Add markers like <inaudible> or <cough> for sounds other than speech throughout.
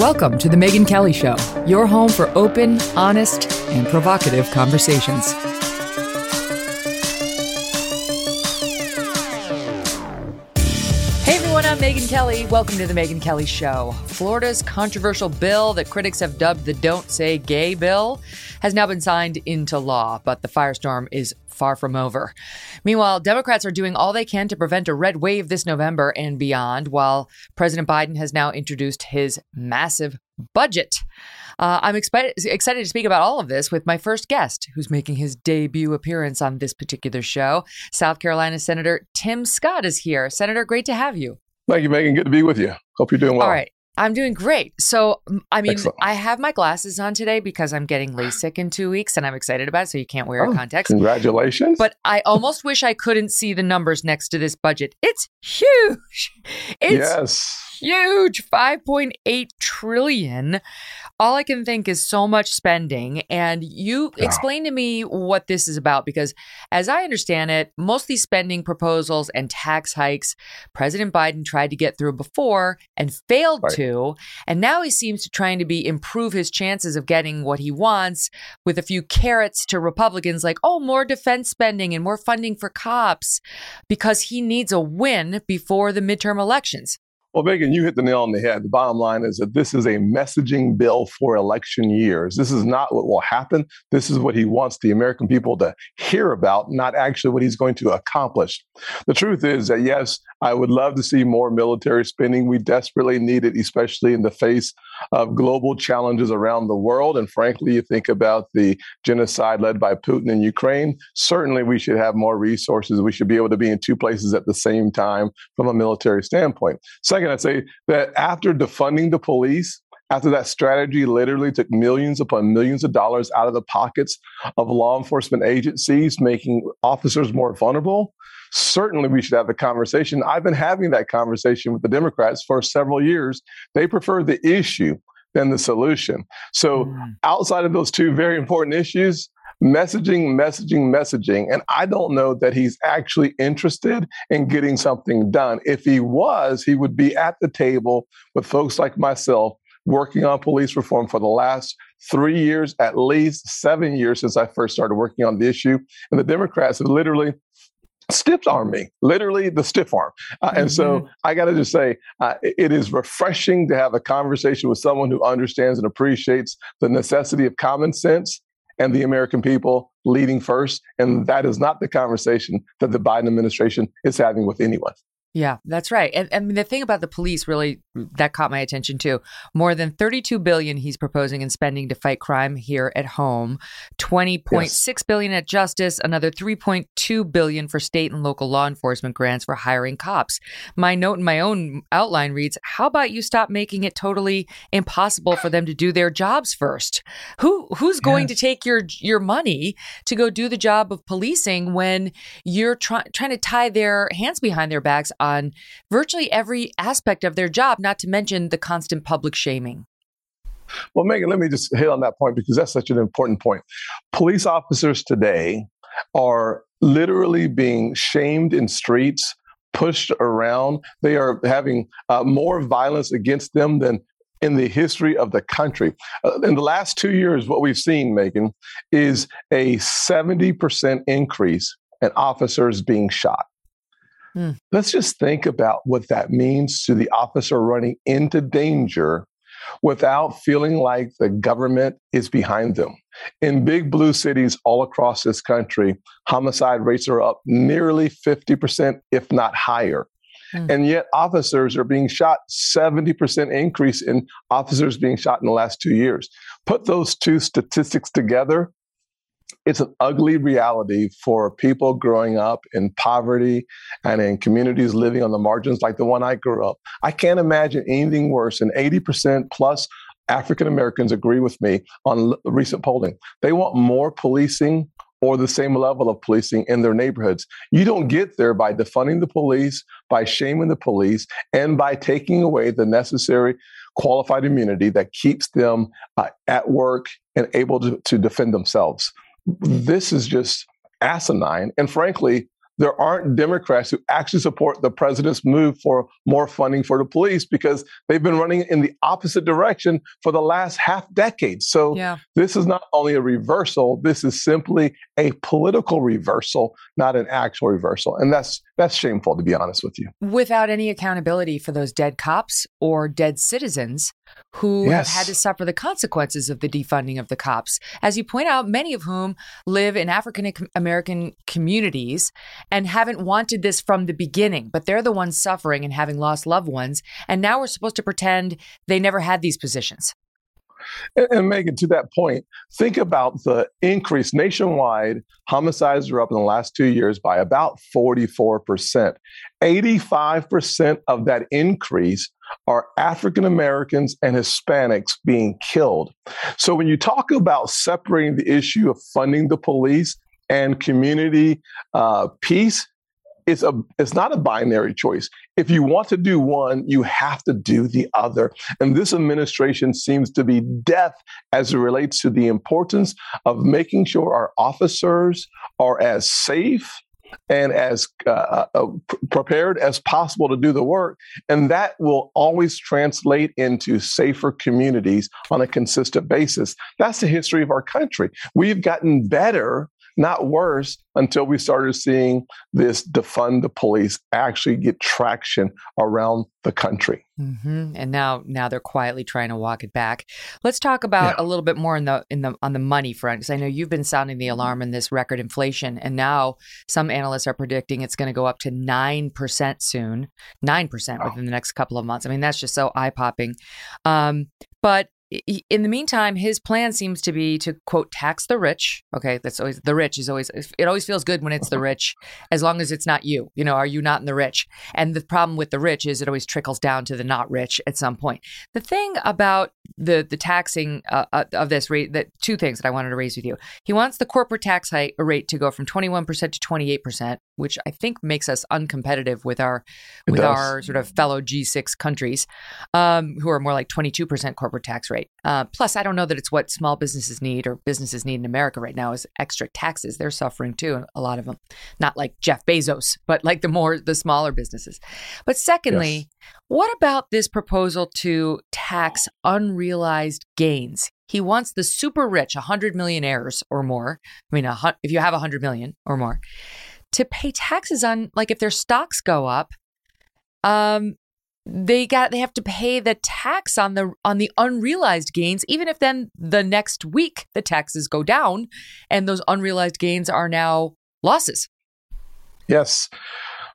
Welcome to The Megyn Kelly Show, your home for open, honest, and provocative conversations. Hey everyone, I'm Megyn Kelly. Welcome to The Megyn Kelly Show. Florida's controversial bill that critics have dubbed the Don't Say Gay bill has now been signed into law, but the firestorm is far from over. Meanwhile, Democrats are doing all they can to prevent a red wave this November and beyond, while President Biden has now introduced his massive budget. Uh, I'm excited, excited to speak about all of this with my first guest, who's making his debut appearance on this particular show. South Carolina Senator Tim Scott is here. Senator, great to have you. Thank you, Megyn. Good to be with you. Hope you're doing well. All right. I'm doing great. So, I mean, Excellent. I have my glasses on today because I'm getting LASIK in two weeks and I'm excited about it. So, you can't wear Oh, contacts. Congratulations. But I almost wish I couldn't see the numbers next to this budget. It's huge. It's yes. Huge! 5.8 trillion. All i can think is so much spending. And you Yeah. explain to me what this is about because as i understand it most of these spending proposals and tax hikes president biden tried to get through before and failed Right. to. And now he seems to trying to be improve his chances of getting what he wants with a few carrots to republicans like oh more defense spending and more funding for cops because he needs a win before the midterm elections Well, Megyn, you hit the nail on the head. The bottom line is that this is a messaging bill for election years. This is not what will happen. This is what he wants the American people to hear about, not actually what he's going to accomplish. The truth is that, yes, I would love to see more military spending. We desperately need it, especially in the face of global challenges around the world. And frankly, you think about the genocide led by Putin in Ukraine. Certainly, we should have more resources. We should be able to be in two places at the same time from a military standpoint. Second, I'd say that after defunding the police, after that strategy literally took millions upon millions of dollars out of the pockets of law enforcement agencies, making officers more vulnerable, certainly we should have the conversation. I've been having that conversation with the Democrats for several years. They prefer the issue than the solution. So, Mm. outside of those two very important issues, messaging, messaging, messaging. And I don't know that he's actually interested in getting something done. If he was, he would be at the table with folks like myself working on police reform for the last three years, at least seven years since I first started working on the issue. And the Democrats have literally stiff arm me, literally the stiff arm. Uh, and so I got to just say, uh, it is refreshing to have a conversation with someone who understands and appreciates the necessity of common sense and the American people leading first. And that is not the conversation that the Biden administration is having with anyone. Yeah, that's right. And I mean, the thing about the police really mm, that caught my attention too. More than 32 billion he's proposing in spending to fight crime here at home, 20.6 billion at justice, another 3.2 billion for state and local law enforcement grants for hiring cops. My note in my own outline reads, "How about you stop making it totally impossible for them to do their jobs first? Who who's going to take your your money to go do the job of policing when you're try- trying to tie their hands behind their backs on virtually every aspect of their job, not to mention the constant public shaming. Well, Megyn, let me just hit on that point because that's such an important point. Police officers today are literally being shamed in streets, pushed around. They are having uh, more violence against them than in the history of the country. Uh, in the last two years, what we've seen, Megyn, is a 70% increase in officers being shot. Hmm. Let's just think about what that means to the officer running into danger without feeling like the government is behind them. In big blue cities all across this country, homicide rates are up nearly 50%, if not higher. Hmm. And yet, officers are being shot, 70% increase in officers being shot in the last two years. Put those two statistics together, it's an ugly reality for people growing up in poverty and in communities living on the margins like the one I grew up. I can't imagine anything worse. And 80% plus African Americans agree with me on l- recent polling. They want more policing or the same level of policing in their neighborhoods. You don't get there by defunding the police, by shaming the police, and by taking away the necessary qualified immunity that keeps them uh, at work and able to, to defend themselves. This is just asinine. And frankly, there aren't Democrats who actually support the president's move for more funding for the police because they've been running in the opposite direction for the last half decade. So yeah. this is not only a reversal, this is simply a political reversal, not an actual reversal. And that's that's shameful to be honest with you. Without any accountability for those dead cops or dead citizens who yes. have had to suffer the consequences of the defunding of the cops. As you point out, many of whom live in African American communities and haven't wanted this from the beginning, but they're the ones suffering and having lost loved ones. And now we're supposed to pretend they never had these positions. And, and Megyn, to that point, think about the increase nationwide. Homicides are up in the last two years by about 44%. 85% of that increase are African Americans and Hispanics being killed. So when you talk about separating the issue of funding the police and community uh, peace, it's a it's not a binary choice. If you want to do one, you have to do the other. And this administration seems to be deaf as it relates to the importance of making sure our officers are as safe and as uh, uh, uh prepared as possible to do the work. And that will always translate into safer communities on a consistent basis. That's the history of our country. We've gotten better not worse until we started seeing this defund the police actually get traction around the country. Mm-hmm. And now, now they're quietly trying to walk it back. Let's talk about yeah. a little bit more in the in the on the money front because I know you've been sounding the alarm in this record inflation, and now some analysts are predicting it's going to go up to nine percent soon, nine percent within the next couple of months. I mean, that's just so eye popping. Um, but in the meantime, his plan seems to be to quote tax the rich. Okay, that's always the rich is always it always feels good when it's the rich, as long as it's not you. You know, are you not in the rich? And the problem with the rich is it always trickles down to the not rich at some point. The thing about the the taxing uh, uh of this rate that two things that I wanted to raise with you. He wants the corporate tax hike rate to go from twenty one percent to twenty eight percent, which I think makes us uncompetitive with our it with does. our sort of fellow G six countries, um, who are more like twenty two percent corporate tax rate. Uh, plus, I don't know that it's what small businesses need or businesses need in America right now is extra taxes. They're suffering too, a lot of them. Not like Jeff Bezos, but like the more the smaller businesses. But secondly, yes. what about this proposal to tax unrealized gains? He wants the super rich, 100 millionaires or more. I mean, if you have 100 million or more, to pay taxes on like if their stocks go up, um, they got they have to pay the tax on the on the unrealized gains even if then the next week the taxes go down and those unrealized gains are now losses yes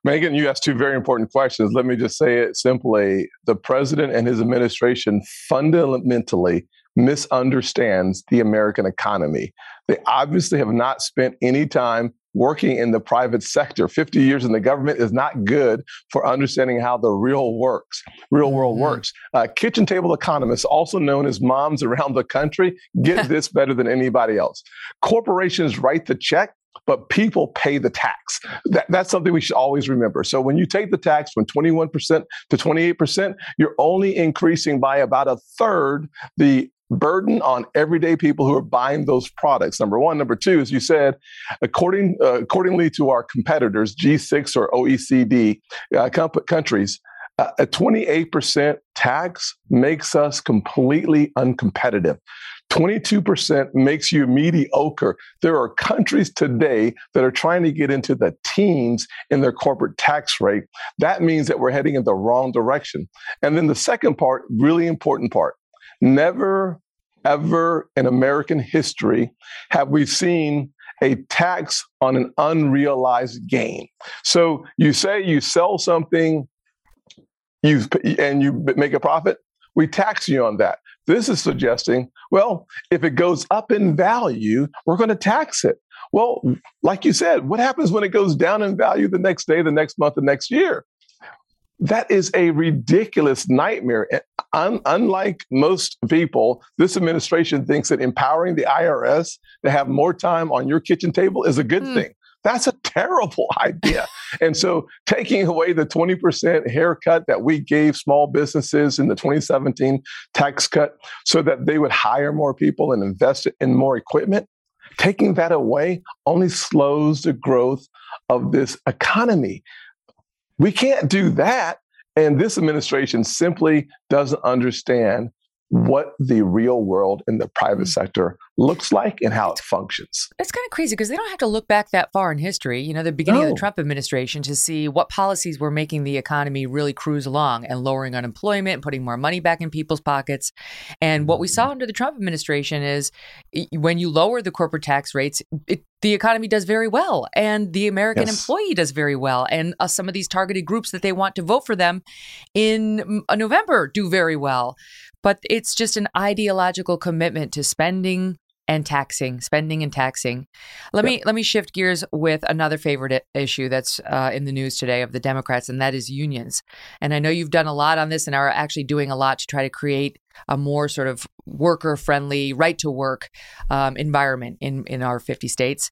Megyn, you asked two very important questions. Let me just say it simply. The president and his administration fundamentally misunderstands the American economy. They obviously have not spent any time working in the private sector. 50 years in the government is not good for understanding how the real works, real world mm-hmm. works. Uh, kitchen table economists, also known as moms around the country, get <laughs> this better than anybody else. Corporations write the check but people pay the tax. That, that's something we should always remember. So when you take the tax from 21% to 28%, you're only increasing by about a third the burden on everyday people who are buying those products. Number one. Number two, as you said, according uh, accordingly to our competitors, G6 or OECD uh, comp- countries, uh, a 28% tax makes us completely uncompetitive. 22% makes you mediocre. There are countries today that are trying to get into the teens in their corporate tax rate. That means that we're heading in the wrong direction. And then the second part, really important part, Never, ever in American history have we seen a tax on an unrealized gain. So you say you sell something you've and you make a profit, we tax you on that. This is suggesting, well, if it goes up in value, we're going to tax it. Well, like you said, what happens when it goes down in value the next day, the next month, the next year? That is a ridiculous nightmare. Un- unlike most people, this administration thinks that empowering the IRS to have more time on your kitchen table is a good mm. thing. That's a terrible <laughs> idea. and so, taking away the 20% haircut that we gave small businesses in the 2017 tax cut so that they would hire more people and invest in more equipment, Taking that away only slows the growth of this economy. We can't do that. And this administration simply doesn't understand what the real world in the private mm. sector looks like and how it functions. It's kind of crazy because they don't have to look back that far in history, you know, the beginning no. of the Trump administration to see what policies were making the economy really cruise along and lowering unemployment, putting more money back in people's pockets. And what we saw mm. under the Trump administration is when you lower the corporate tax rates, it, the economy does very well and the American yes. employee does very well. And uh, some of these targeted groups that they want to vote for them in uh, November do very well. But it's just an ideological commitment to spending and taxing, spending and taxing. Let me let me shift gears with another favorite issue that's uh, in the news today of the Democrats, and that is unions. And I know you've done a lot on this, and are actually doing a lot to try to create a more sort of worker friendly, right to work um, environment in in our 50 states.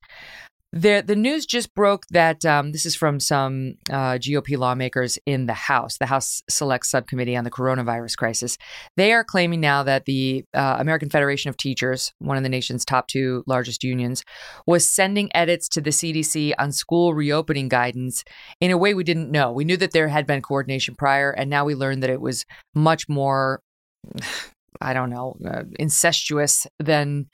The, the news just broke that um, this is from some uh, GOP lawmakers in the House, the House Select Subcommittee on the Coronavirus Crisis. They are claiming now that the uh, American Federation of Teachers, one of the nation's top two largest unions, was sending edits to the CDC on school reopening guidance in a way we didn't know. We knew that there had been coordination prior, and now we learned that it was much more I don't know, uh, incestuous than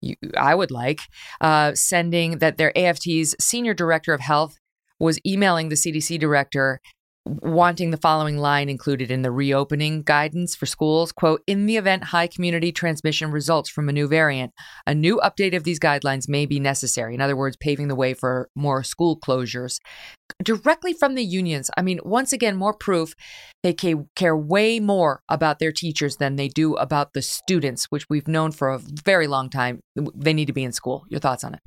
you, I would like, uh, sending that their AFT's senior director of health was emailing the CDC director wanting the following line included in the reopening guidance for schools quote in the event high community transmission results from a new variant a new update of these guidelines may be necessary. In other words paving the way for more school closures. Directly from the unions i mean once again more proof they care way more about their teachers than they do about the students which we've known for a very long time. They need to be in school. Your thoughts on it?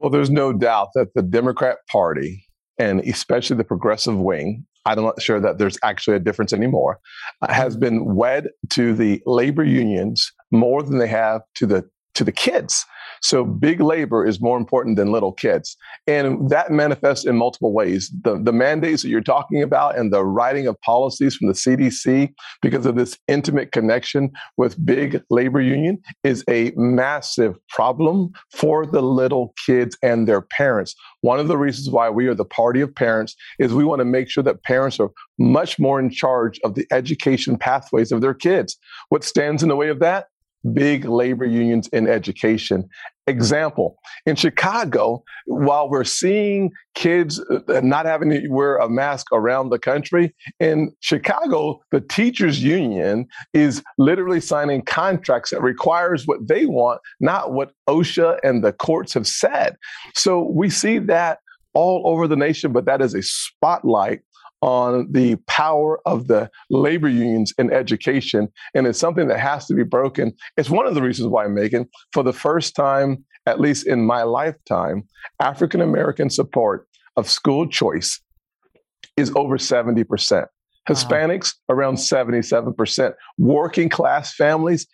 Well there's no doubt that the democrat party and especially the progressive wing, I'm not sure that there's actually a difference anymore, uh, has been wed to the labor unions more than they have to the to the kids. So big labor is more important than little kids. And that manifests in multiple ways. The, the mandates that you're talking about and the writing of policies from the CDC because of this intimate connection with big labor union is a massive problem for the little kids and their parents. One of the reasons why we are the party of parents is we want to make sure that parents are much more in charge of the education pathways of their kids. What stands in the way of that? Big labor unions in education. Example in Chicago, while we're seeing kids uh, not having to wear a mask around the country, in Chicago, the teachers' union is literally signing contracts that requires what they want, not what OSHA and the courts have said. So we see that all over the nation, but that is a spotlight on the power of the labor unions in education. And it's something that has to be broken. It's one of the reasons why, Megyn, for the first time, at least in my lifetime, African American support of school choice is over 70%. Hispanics, wow. around 77%. Working class families,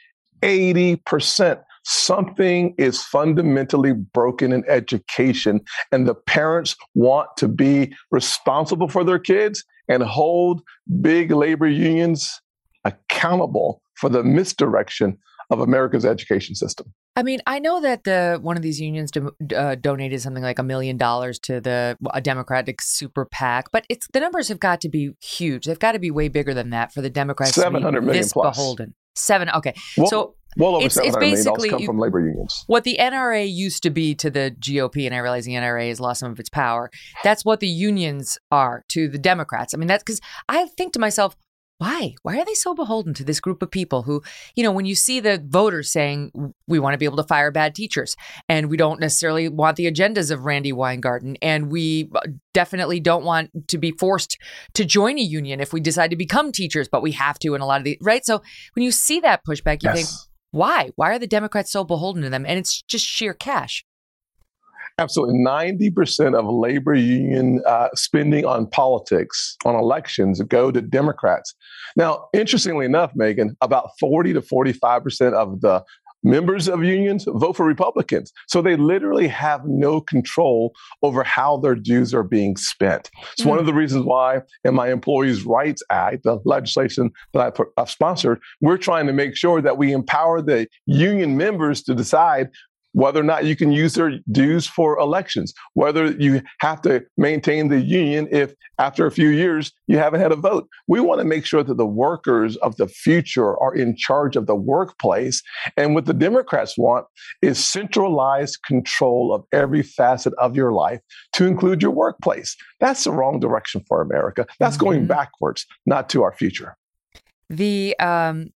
80% something is fundamentally broken in education, and the parents want to be responsible for their kids and hold big labor unions accountable for the misdirection of America's education system. I mean, I know that the one of these unions do, uh, donated something like a million dollars to the a Democratic super PAC, but it's the numbers have got to be huge. They've got to be way bigger than that for the Democrats Seven hundred million this plus. beholden. Seven. Okay, well, so well over it's, it's basically come from labor unions. What the NRA used to be to the GOP, and I realize the NRA has lost some of its power. That's what the unions are to the Democrats. I mean, that's because I think to myself, why? Why are they so beholden to this group of people who, you know, when you see the voters saying we want to be able to fire bad teachers and we don't necessarily want the agendas of Randi Weingarten and we uh, definitely don't want to be forced to join a union if we decide to become teachers, but we have to in a lot of the right. So when you see that pushback, you yes. think, why? Why are the Democrats so beholden to them? And it's just sheer cash. Absolutely. 90% of labor union uh, spending on politics, on elections, go to Democrats. Now, interestingly enough, Megyn, about 40 to 45% of the members of unions vote for Republicans. So they literally have no control over how their dues are being spent. It's mm-hmm. one of mm. the reasons why in my Employees' Rights Act, the legislation that I've sponsored, we're trying to make sure that we empower the union members to decide whether or not you can use their dues for elections, whether you have to maintain the union if after a few years you haven't had a vote. We want to make sure that the workers of the future are in charge of the workplace. And what the Democrats want is centralized control of every facet of your life to include your workplace. That's the wrong direction for America. That's mm-hmm. going backwards, not to our future. The um,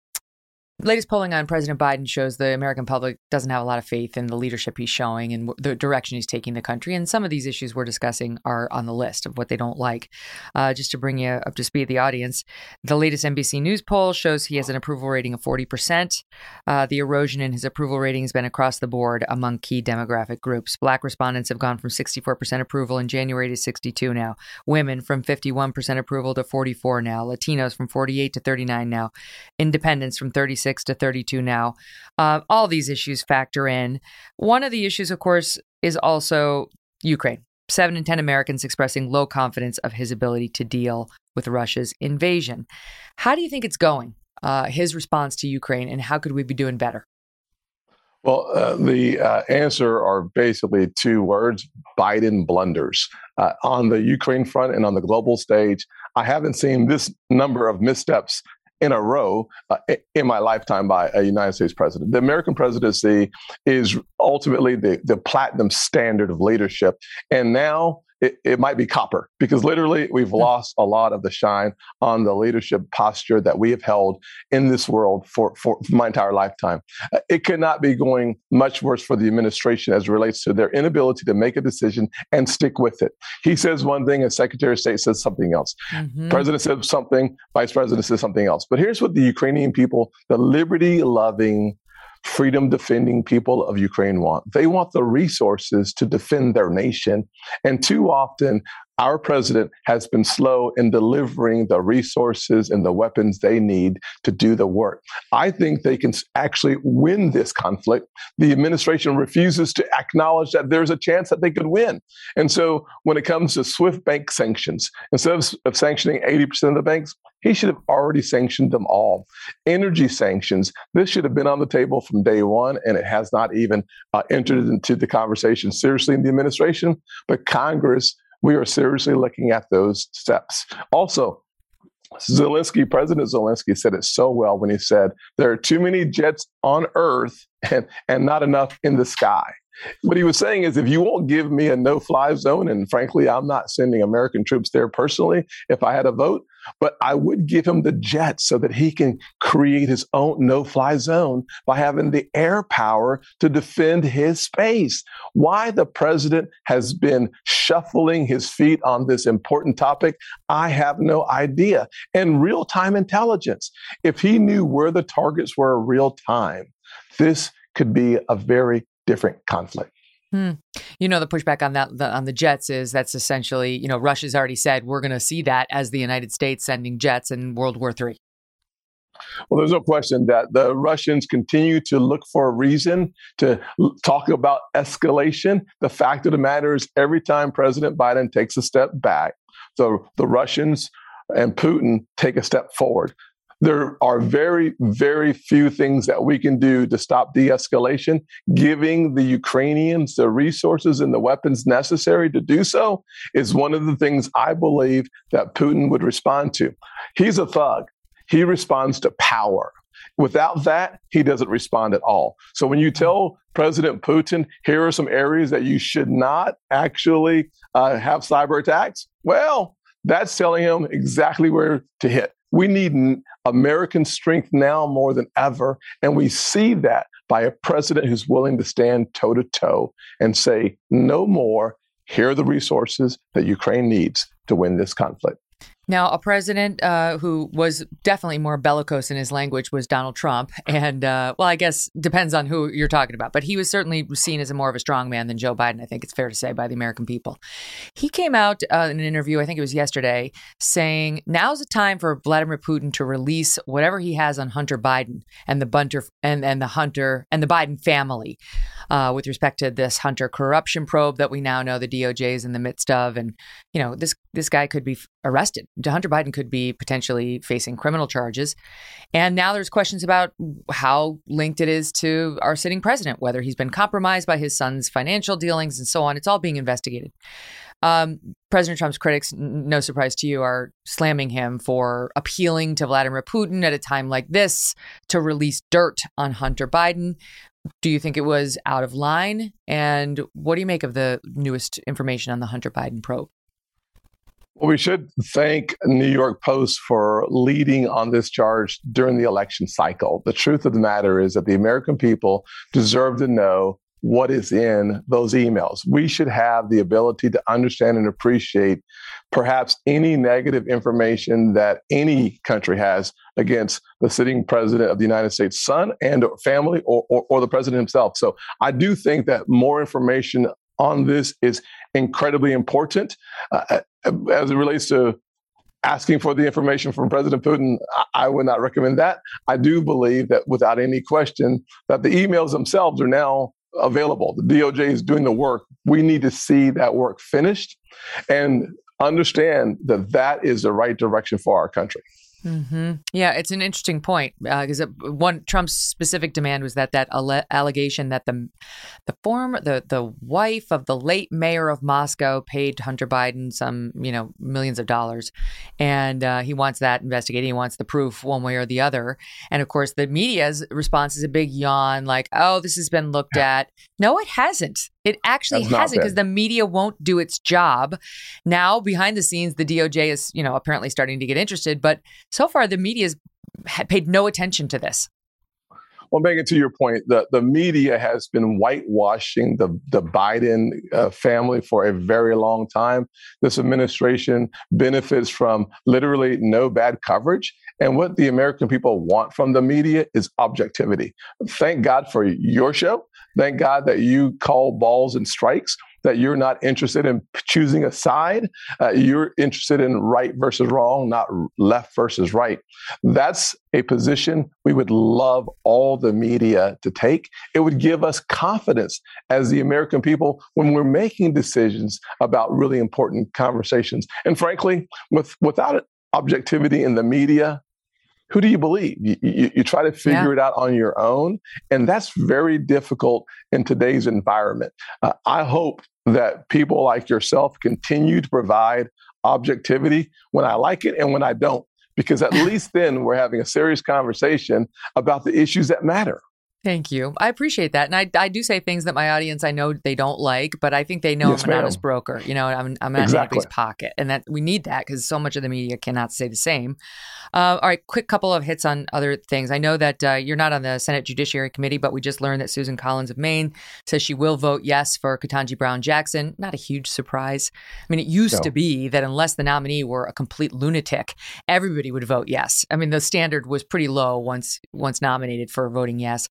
latest polling on President Biden shows the American public doesn't have a lot of faith in the leadership he's showing and the direction he's taking the country. And some of these issues we're discussing are on the list of what they don't like. Uh, just to bring you up to speed, the audience, the latest NBC News poll shows he has an approval rating of 40%. Uh, the erosion in his approval rating has been across the board among key demographic groups. Black respondents have gone from 64% approval in January to 62 now. Women from 51% approval to 44 now. Latinos from 48 to 39 now. Independents from 36 36 to 32 now. Uh, all these issues factor in. One of the issues, of course, is also Ukraine. Seven in 10 Americans expressing low confidence of his ability to deal with Russia's invasion. How do you think it's going, uh, his response to Ukraine, and how could we be doing better? Well, uh, the uh, answer are basically two words Biden blunders. Uh, on the Ukraine front and on the global stage, I haven't seen this number of missteps in a row uh, in my lifetime by a United States president. The American presidency is ultimately the, the platinum standard of leadership. And now it, it might be copper because literally we've lost a lot of the shine on the leadership posture that we have held in this world for, for my entire lifetime. Uh, it could not be going much worse for the administration as relates to their inability to make a decision and stick with it. He says one thing and Secretary of State says something else. Mm-hmm. President says something, Vice President says something else. But here's what the Ukrainian people, the liberty loving, freedom defending people of Ukraine want. They want the resources to defend their nation. And too often, our president has been slow in delivering the resources and the weapons they need to do the work. I think they can actually win this conflict. The administration refuses to acknowledge that there's a chance that they could win. And so when it comes to SWIFT bank sanctions, instead of, of sanctioning 80% of the banks, he should have already sanctioned them all. Energy sanctions, this should have been on the table from day one, and it has not even uh, entered into the conversation seriously in the administration. But Congress we are seriously looking at those steps. Also, Zelensky, President Zelensky said it so well when he said, There are too many jets on Earth and, and not enough in the sky. What he was saying is, if you won't give me a no fly zone, and frankly, I'm not sending American troops there personally if I had a vote, but I would give him the jets so that he can create his own no fly zone by having the air power to defend his space. Why the president has been shuffling his feet on this important topic, I have no idea. And real time intelligence, if he knew where the targets were real time, this could be a very different conflict. Hmm. You know, the pushback on that the, on the jets is that's essentially, you know, Russia's already said we're going to see that as the United States sending jets in World War III. Well, there's no question that the Russians continue to look for a reason to talk about escalation. The fact of the matter is, every time President Biden takes a step back, the, the Russians and Putin take a step forward. There are very, very few things that we can do to stop de escalation. Giving the Ukrainians the resources and the weapons necessary to do so is one of the things I believe that Putin would respond to. He's a thug, he responds to power. Without that, he doesn't respond at all. So when you tell President Putin, here are some areas that you should not actually uh, have cyber attacks, well, that's telling him exactly where to hit. We need American strength now more than ever. And we see that by a president who's willing to stand toe to toe and say, no more. Here are the resources that Ukraine needs to win this conflict. Now, a president uh, who was definitely more bellicose in his language was Donald Trump. And, uh, well, I guess depends on who you're talking about, but he was certainly seen as a more of a strong man than Joe Biden, I think it's fair to say, by the American people. He came out uh, in an interview, I think it was yesterday, saying now's the time for Vladimir Putin to release whatever he has on Hunter Biden and the Bunter and, and the Hunter and the Biden family uh, with respect to this Hunter corruption probe that we now know the DOJ is in the midst of. And, you know, this, this guy could be arrested. Hunter Biden could be potentially facing criminal charges. And now there's questions about how linked it is to our sitting president, whether he's been compromised by his son's financial dealings and so on. It's all being investigated. Um, President Trump's critics, no surprise to you, are slamming him for appealing to Vladimir Putin at a time like this to release dirt on Hunter Biden. Do you think it was out of line? And what do you make of the newest information on the Hunter Biden probe? Well, we should thank New York Post for leading on this charge during the election cycle. The truth of the matter is that the American people deserve to know what is in those emails. We should have the ability to understand and appreciate perhaps any negative information that any country has against the sitting president of the United States, son and family, or, or, or the president himself. So I do think that more information on this is incredibly important uh, uh as it relates to asking for the information from President Putin, I would not recommend that. I do believe that without any question that the emails themselves are now available. The DOJ is doing the work. We need to see that work finished and understand that that is the right direction for our country. Mm-hmm. Yeah, it's an interesting point because uh, one Trump's specific demand was that that alle- allegation that the the former the the wife of the late mayor of Moscow paid Hunter Biden some you know millions of dollars, and uh, he wants that investigated. He wants the proof one way or the other. And of course, the media's response is a big yawn, like, "Oh, this has been looked at." No, it hasn't. It actually hasn't because the media won't do its job. Now, behind the scenes, the DOJ is, you know, apparently starting to get interested, but so far the media has paid no attention to this. Well, Megyn, to your point, the, the media has been whitewashing the, the Biden uh, family for a very long time. This administration benefits from literally no bad coverage. And what the American people want from the media is objectivity. Thank God for your show. Thank God that you call balls and strikes, that you're not interested in choosing a side. Uh, you're interested in right versus wrong, not left versus right. That's a position we would love all the media to take. It would give us confidence as the American people when we're making decisions about really important conversations. And frankly, with, without objectivity in the media, who do you believe? You, you, you try to figure yeah. it out on your own. And that's very difficult in today's environment. Uh, I hope that people like yourself continue to provide objectivity when I like it and when I don't, because at <laughs> least then we're having a serious conversation about the issues that matter. Thank you. I appreciate that. And I, I do say things that my audience I know they don't like, but I think they know yes, I'm an honest broker. You know, I'm, I'm exactly. anybody's pocket. And that we need that because so much of the media cannot say the same. Uh, all right, quick couple of hits on other things. I know that uh, you're not on the Senate Judiciary Committee, but we just learned that Susan Collins of Maine says she will vote yes for Ketanji Brown Jackson. Not a huge surprise. I mean, it used no. to be that unless the nominee were a complete lunatic, everybody would vote yes. I mean, the standard was pretty low once once nominated for voting yes.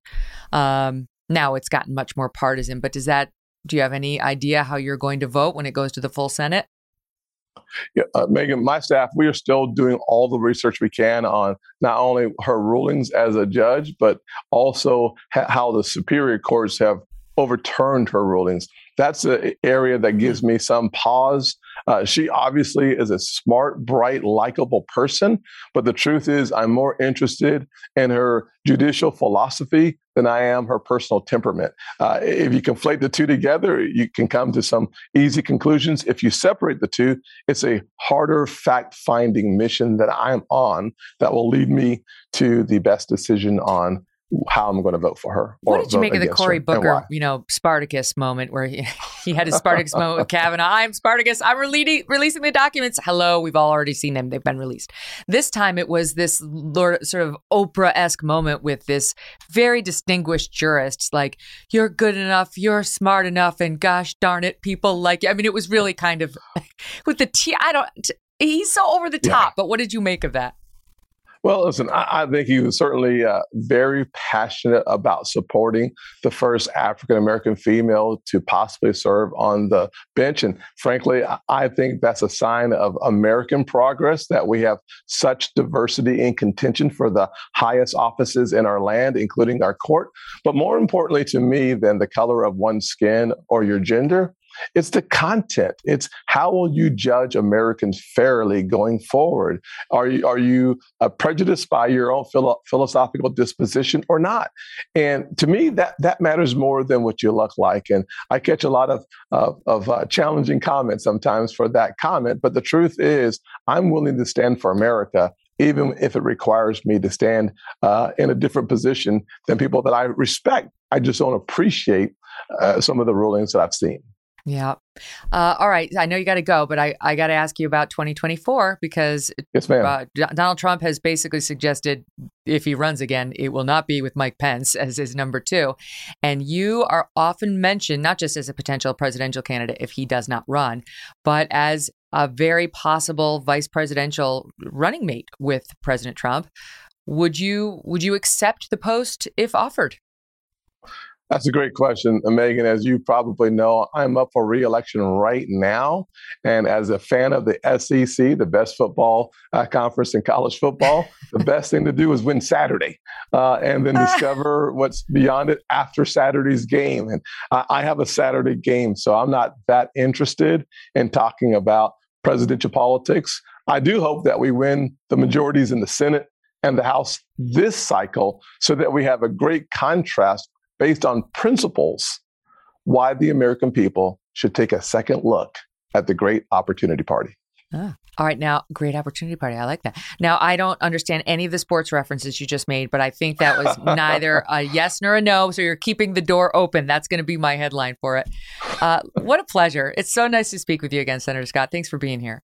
Um, now it's gotten much more partisan, but does that, do you have any idea how you're going to vote when it goes to the full Senate? Yeah, uh, Megyn, my staff, we are still doing all the research we can on not only her rulings as a judge, but also ha- how the superior courts have overturned her rulings. That's an area that gives me some pause. Uh, she obviously is a smart, bright, likable person, but the truth is, I'm more interested in her judicial philosophy than I am her personal temperament. Uh, if you conflate the two together, you can come to some easy conclusions. If you separate the two, it's a harder fact finding mission that I'm on that will lead me to the best decision on how I'm going to vote for her. What did you make of the Cory Booker, you know, Spartacus moment where he, <laughs> he had his Spartacus <laughs> moment with Kavanaugh? I'm Spartacus. I'm releasing, releasing the documents. Hello, we've all already seen them. They've been released. This time it was this sort of Oprah esque moment with this very distinguished jurist. Like, you're good enough, you're smart enough, and gosh darn it, people like you. I mean, it was really kind of <laughs> with the T. I don't. He's so over the top. Yeah. But what did you make of that? Well, listen, I, I think he was certainly uh, very passionate about supporting the first African American female to possibly serve on the bench. And frankly, I, I think that's a sign of American progress that we have such diversity in contention for the highest offices in our land, including our court. But more importantly to me than the color of one's skin or your gender, It's the content. It's how will you judge Americans fairly going forward? Are you are you uh, prejudiced by your own philo- philosophical disposition or not? And to me, that that matters more than what you look like. And I catch a lot of of uh, challenging comments sometimes for that comment. But the truth is, I'm willing to stand for America even if it requires me to stand uh, in a different position than people that I respect. I just don't appreciate uh, some of the rulings that I've seen. Yeah. Uh, all right. I know you got to go, but I, I got to ask you about 2024 because yes, ma'am. Uh, Donald Trump has basically suggested if he runs again, it will not be with Mike Pence <laughs> as his number two. And you are often mentioned, not just as a potential presidential candidate if he does not run, but as a very possible vice presidential running mate with President Trump. Would you would you accept the post if offered? That's a great question, Megyn. As you probably know, I'm up for reelection right now. And as a fan of the SEC, the best football uh, conference in college football, the best thing to do is win Saturday uh, and then discover what's beyond it after Saturday's game. And I, I have a Saturday game, so I'm not that interested in talking about presidential politics. I do hope that we win the majorities in the Senate and the House this cycle so that we have a great contrast based on principles why the American people should take a second look at the Great Opportunity Party. Ah, all right, now, Great Opportunity Party. I like that. Now, I don't understand any of the sports references you just made, but I think that was <laughs> neither a yes nor a no. So you're keeping the door open. That's going to be my headline for it. Uh, what a pleasure. It's so nice to speak with you again, Senator Scott. Thanks for being here.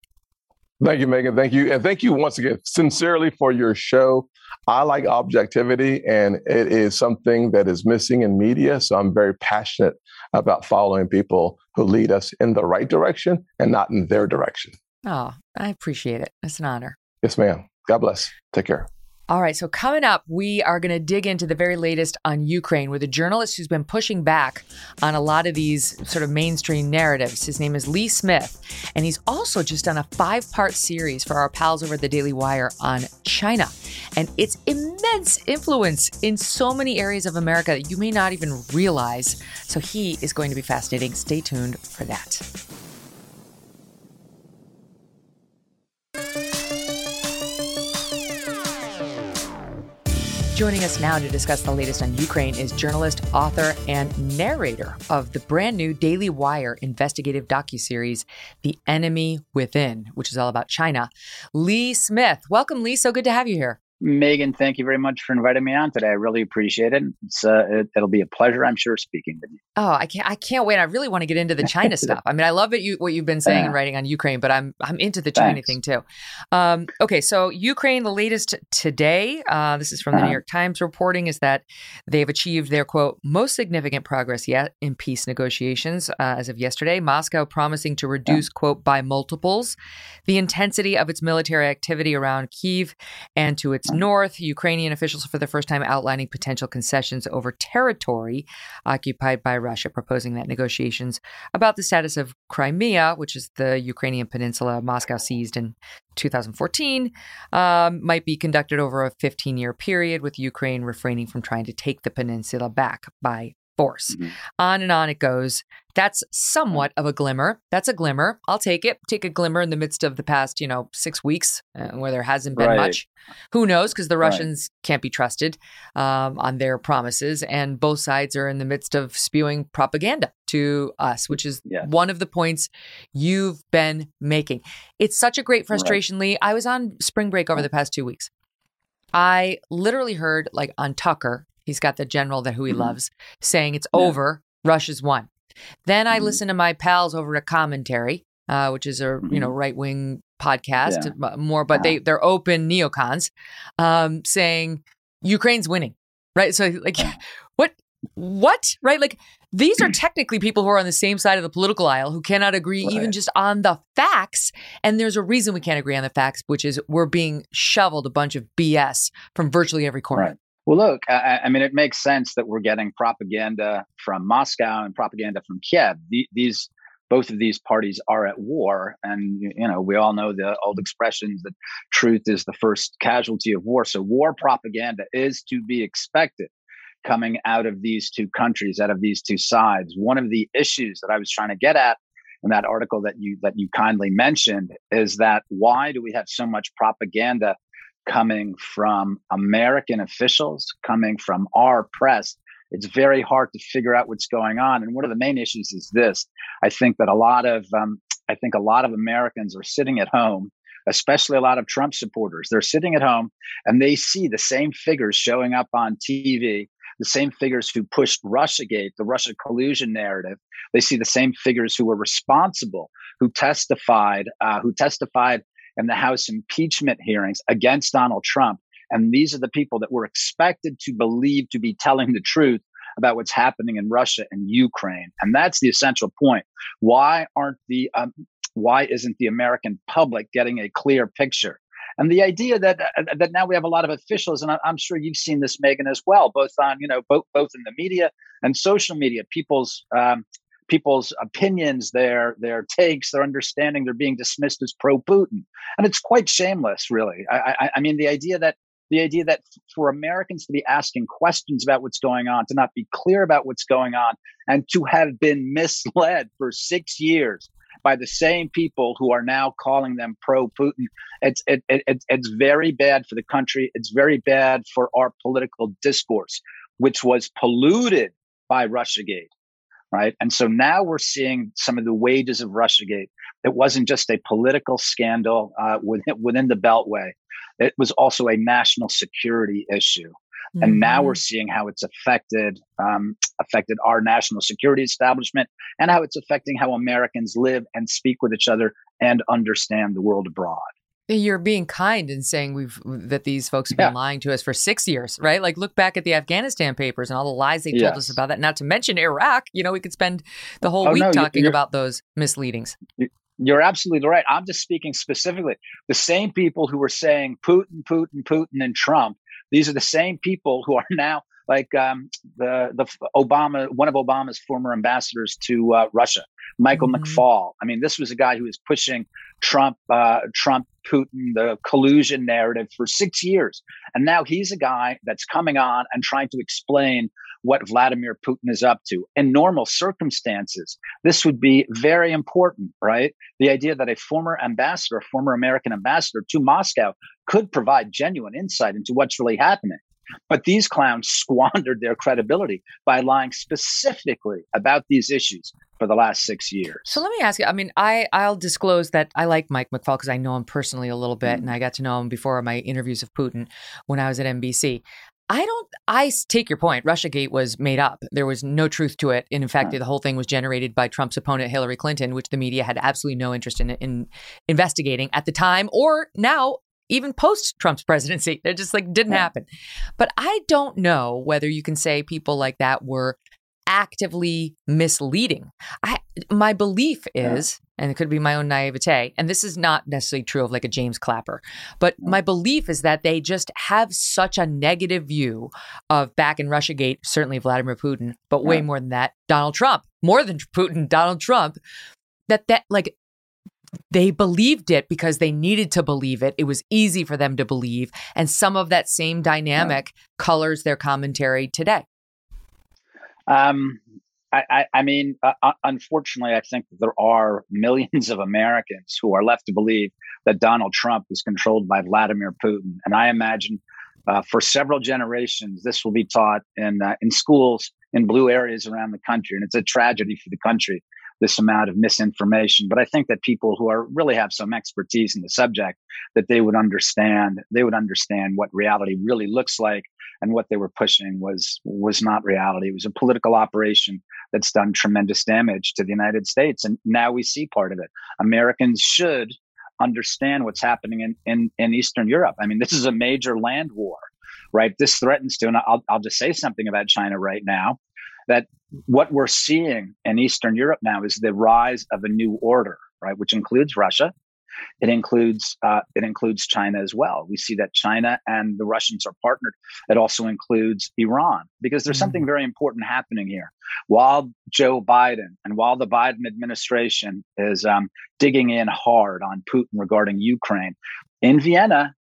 Thank you, Megyn. Thank you. And thank you once again, sincerely, for your show. I like objectivity, and it is something that is missing in media. So I'm very passionate about following people who lead us in the right direction and not in their direction. Oh, I appreciate it. It's an honor. Yes, ma'am. God bless. Take care. All right, so coming up, we are going to dig into the very latest on Ukraine with a journalist who's been pushing back on a lot of these sort of mainstream narratives. His name is Lee Smith, and he's also just done a five part series for our pals over at the Daily Wire on China and its immense influence in so many areas of America that you may not even realize. So he is going to be fascinating. Stay tuned for that. Joining us now to discuss the latest on Ukraine is journalist, author, and narrator of the brand new Daily Wire investigative docuseries, The Enemy Within, which is all about China. Lee Smith. Welcome, Lee. So good to have you here. Megyn, thank you very much for inviting me on today. I really appreciate it. It's uh, it, will be a pleasure, I'm sure, speaking with you. Oh, I can't! I can't wait. I really want to get into the China <laughs> stuff. I mean, I love it, you, what you've been saying and writing on Ukraine, but I'm I'm into the China Thanks. thing too. Um, okay, so Ukraine, the latest today. Uh, this is from the uh-huh. New York Times reporting is that they've achieved their quote most significant progress yet in peace negotiations uh, as of yesterday. Moscow promising to reduce uh-huh. quote by multiples the intensity of its military activity around Kiev and to its north, Ukrainian officials for the first time outlining potential concessions over territory occupied by Russia, proposing that negotiations about the status of Crimea, which is the Ukrainian peninsula Moscow seized in 2014, um, might be conducted over a 15 year period, with Ukraine refraining from trying to take the peninsula back by force. Mm-hmm. On and on it goes. That's somewhat of a glimmer. That's a glimmer. I'll take it. Take a glimmer in the midst of the past, you know, six weeks uh, where there hasn't been right. much. Who knows? Because the Russians right. can't be trusted um, on their promises. And both sides are in the midst of spewing propaganda to us, which is yeah. one of the points you've been making. It's such a great frustration, right. Lee. I was on spring break over the past two weeks. I literally heard, like on Tucker, He's got the general that who he mm-hmm. loves saying it's yeah. over. Russia's won. Then I mm-hmm. listen to my pals over at Commentary, uh, which is a mm-hmm. you know mm-hmm. right wing podcast yeah. more, but they they're open neocons, um, saying Ukraine's winning, right? So like, <laughs> what what right? Like these are technically people who are on the same side of the political aisle who cannot agree right. even just on the facts. And there's a reason we can't agree on the facts, which is we're being shoveled a bunch of BS from virtually every corner. Right. Well, look, I, I, mean, it makes sense that we're getting propaganda from Moscow and propaganda from Kiev. The, these, both of these parties are at war, and you know we all know the old expressions that truth is the first casualty of war. So, war propaganda is to be expected. coming out of these two countries, out of these two sides. One of the issues that I was trying to get at in that article that you that you kindly mentioned is that why do we have so much propaganda coming from American officials, coming from our press? It's very hard to figure out what's going on. And one of the main issues is this: I think that a lot of um, I think a lot of Americans are sitting at home especially a lot of Trump supporters. They're sitting at home and they see the same figures showing up on TV the same figures who pushed Russiagate, the Russia collusion narrative. They see the same figures who were responsible, who testified, uh, who testified in the House impeachment hearings against Donald Trump. And these are the people that were expected to believe to be telling the truth about what's happening in Russia and Ukraine. And that's the essential point. Why aren't the um, why isn't the American public getting a clear picture? And the idea that uh, that now we have a lot of officials, and I'm sure you've seen this, Megyn, as well, both on you know both both in the media and social media, people's um, people's opinions, their their takes, their understanding, they're being dismissed as pro Putin, and it's quite shameless, really. I, I, I mean, the idea that the idea that for Americans to be asking questions about what's going on, to not be clear about what's going on, and to have been misled for six years by the same people who are now calling them pro Putin. It's, it, it, it's very bad for the country. It's very bad for our political discourse, which was polluted by Russiagate. Right. And so now we're seeing some of the wages of Russiagate. It wasn't just a political scandal uh, within, within the Beltway. It was also a national security issue. Mm-hmm. And now we're mm-hmm. seeing how it's affected um, affected our national security establishment and how it's affecting how Americans live and speak with each other and understand the world abroad. You're being kind in saying we've that these folks have been yeah. lying to us for six years, right? Like look back at the Afghanistan papers and all the lies they told yes. us about that. Not to mention Iraq. You know, we could spend the whole oh, week no, talking about those misleadings. You're absolutely right. I'm just speaking specifically. The same people who were saying Putin, Putin, Putin, and Trump these are the same people who are now like um, the the Obama, one of Obama's former ambassadors to uh, Russia, Michael mm-hmm. McFaul. I mean, this was a guy who was pushing Trump, uh, Trump, Putin, the collusion narrative for six years, and now he's a guy that's coming on and trying to explain what Vladimir Putin is up to. In normal circumstances, this would be very important, right? The idea that a former ambassador, former American ambassador to Moscow could provide genuine insight into what's really happening. But these clowns <laughs> squandered their credibility by lying specifically about these issues for the last six years. So let me ask you. I mean, I I'll disclose that I like Mike McFaul because I know him personally a little bit, mm-hmm. and I got to know him before my interviews of Putin when I was at NBC. I don't, I take your point. Russiagate was made up. There was no truth to it. And in fact, the whole thing was generated by Trump's opponent, Hillary Clinton, which the media had absolutely no interest in, in investigating at the time or now, even post Trump's presidency. It just like didn't happen. But I don't know whether you can say people like that were actively misleading. I my belief is, yeah. and it could be my own naivete, and this is not necessarily true of like a James Clapper, but my belief is that they just have such a negative view of back in Russiagate, certainly Vladimir Putin, but way more than that, Donald Trump, more than Putin, Donald Trump, that that like they believed it because they needed to believe it. It was easy for them to believe. And some of that same dynamic yeah. colors their commentary today. Um, I, I, I mean, uh, uh unfortunately, I think there are millions of Americans who are left to believe that Donald Trump is controlled by Vladimir Putin, and I imagine uh, for several generations this will be taught in uh, in schools in blue areas around the country, and it's a tragedy for the country this amount of misinformation. But I think that people who are really have some expertise in the subject that they would understand they would understand what reality really looks like and what they were pushing was was not reality. It was a political operation that's done tremendous damage to the United States, and now we see part of it. Americans should understand what's happening in in, in Eastern Europe. I mean, this is a major land war, right? This threatens to, and I'll I'll just say something about China right now. That what we're seeing in Eastern Europe now is the rise of a new order, right, which includes Russia, it includes uh, it includes China as well. We see that China and the Russians are partnered. It also includes Iran because there's mm-hmm. something very important happening here. While Joe Biden and while the Biden administration is um, digging in hard on Putin regarding Ukraine, in Vienna,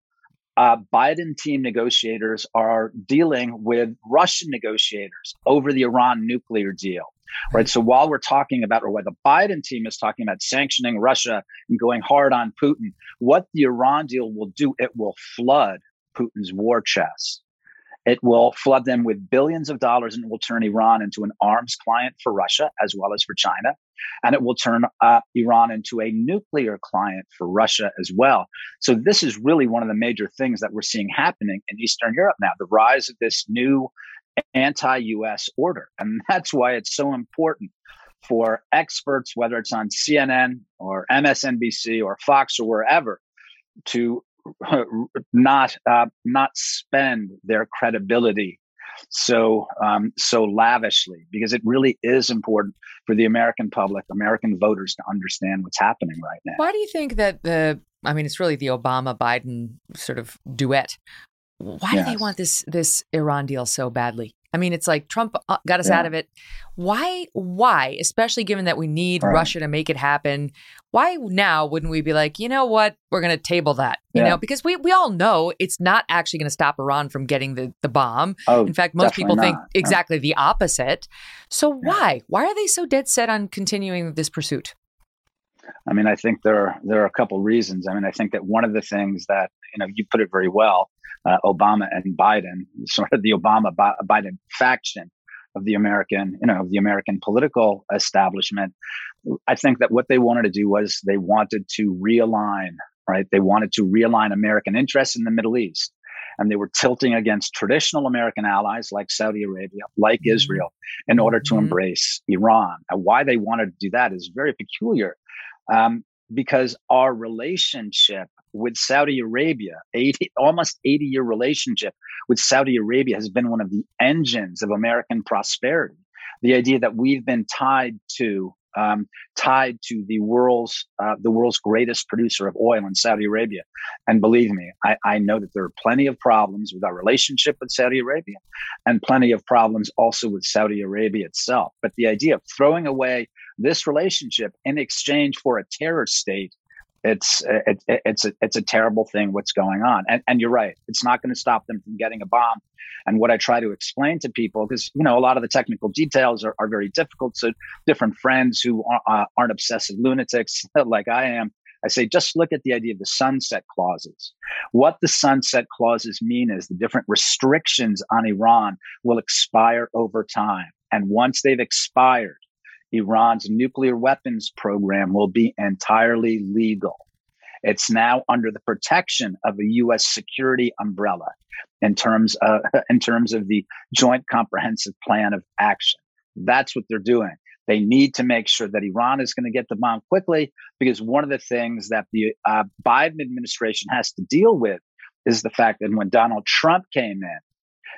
uh, Biden team negotiators are dealing with Russian negotiators over the Iran nuclear deal. Right. So while we're talking about, or what the Biden team is talking about sanctioning Russia and going hard on Putin, what the Iran deal will do, it will flood Putin's war chest. It will flood them with billions of dollars and it will turn Iran into an arms client for Russia as well as for China. And it will turn uh, Iran into a nuclear client for Russia as well. So, this is really one of the major things that we're seeing happening in Eastern Europe now the rise of this new anti US order. And <laughs> that's why it's so important for experts, whether it's on CNN or MSNBC or Fox or wherever, to <laughs> not uh, not spend their credibility so um, so lavishly because it really is important for the American public, American voters to understand what's happening right now. Why do you think that the I mean it's really the Obama Biden sort of duet. Why yes. do they want this this Iran deal so badly? I mean, it's like Trump uh, got us yeah. out of it. Why? Why? Especially given that we need right. Russia to make it happen. Why now wouldn't we be like, you know what? We're going to table that. You yeah. know, because we we all know it's not actually going to stop Iran from getting the the bomb. Oh, In fact, most people not. think exactly no. the opposite. So why? Why are they so dead set on continuing this pursuit? I mean, I think there are, there are a couple reasons. I mean, I think that one of the things that you know you put it very well uh, Obama and Biden, sort of the Obama Biden faction of the American, you know, of the American political establishment. I think that what they wanted to do was they wanted to realign, right? They wanted to realign American interests in the Middle East. And they were tilting against traditional American allies like Saudi Arabia, like mm-hmm. Israel, in order to mm-hmm. embrace Iran. And why they wanted to do that is very peculiar um, because our relationship with Saudi Arabia, 80, almost 80 year relationship with Saudi Arabia has been one of the engines of American prosperity. The idea that we've been tied to um, tied to the world's uh, the world's greatest producer of oil in Saudi Arabia. And believe me, I, I, know that there are plenty of problems with our relationship with Saudi Arabia, and plenty of problems also with Saudi Arabia itself. But the idea of throwing away this relationship in exchange for a terror state it's it, it's a, it's a terrible thing what's going on. And, and you're right. It's not going to stop them from getting a bomb. And what i try to explain to people because you know a lot of the technical details are, are very difficult. So different friends who are, uh, aren't obsessive lunatics <laughs> like i am i say just look at the idea of the sunset clauses. What the sunset clauses mean is the different restrictions on iran will expire over time. And once they've expired Iran's nuclear weapons program will be entirely legal. It's now under the protection of a U.S. security umbrella in terms of, <laughs> in terms of the Joint Comprehensive Plan of Action. That's what they're doing. They need to make sure that Iran is going to get the bomb quickly because one of the things that the uh, Biden administration has to deal with is the fact that when Donald Trump came in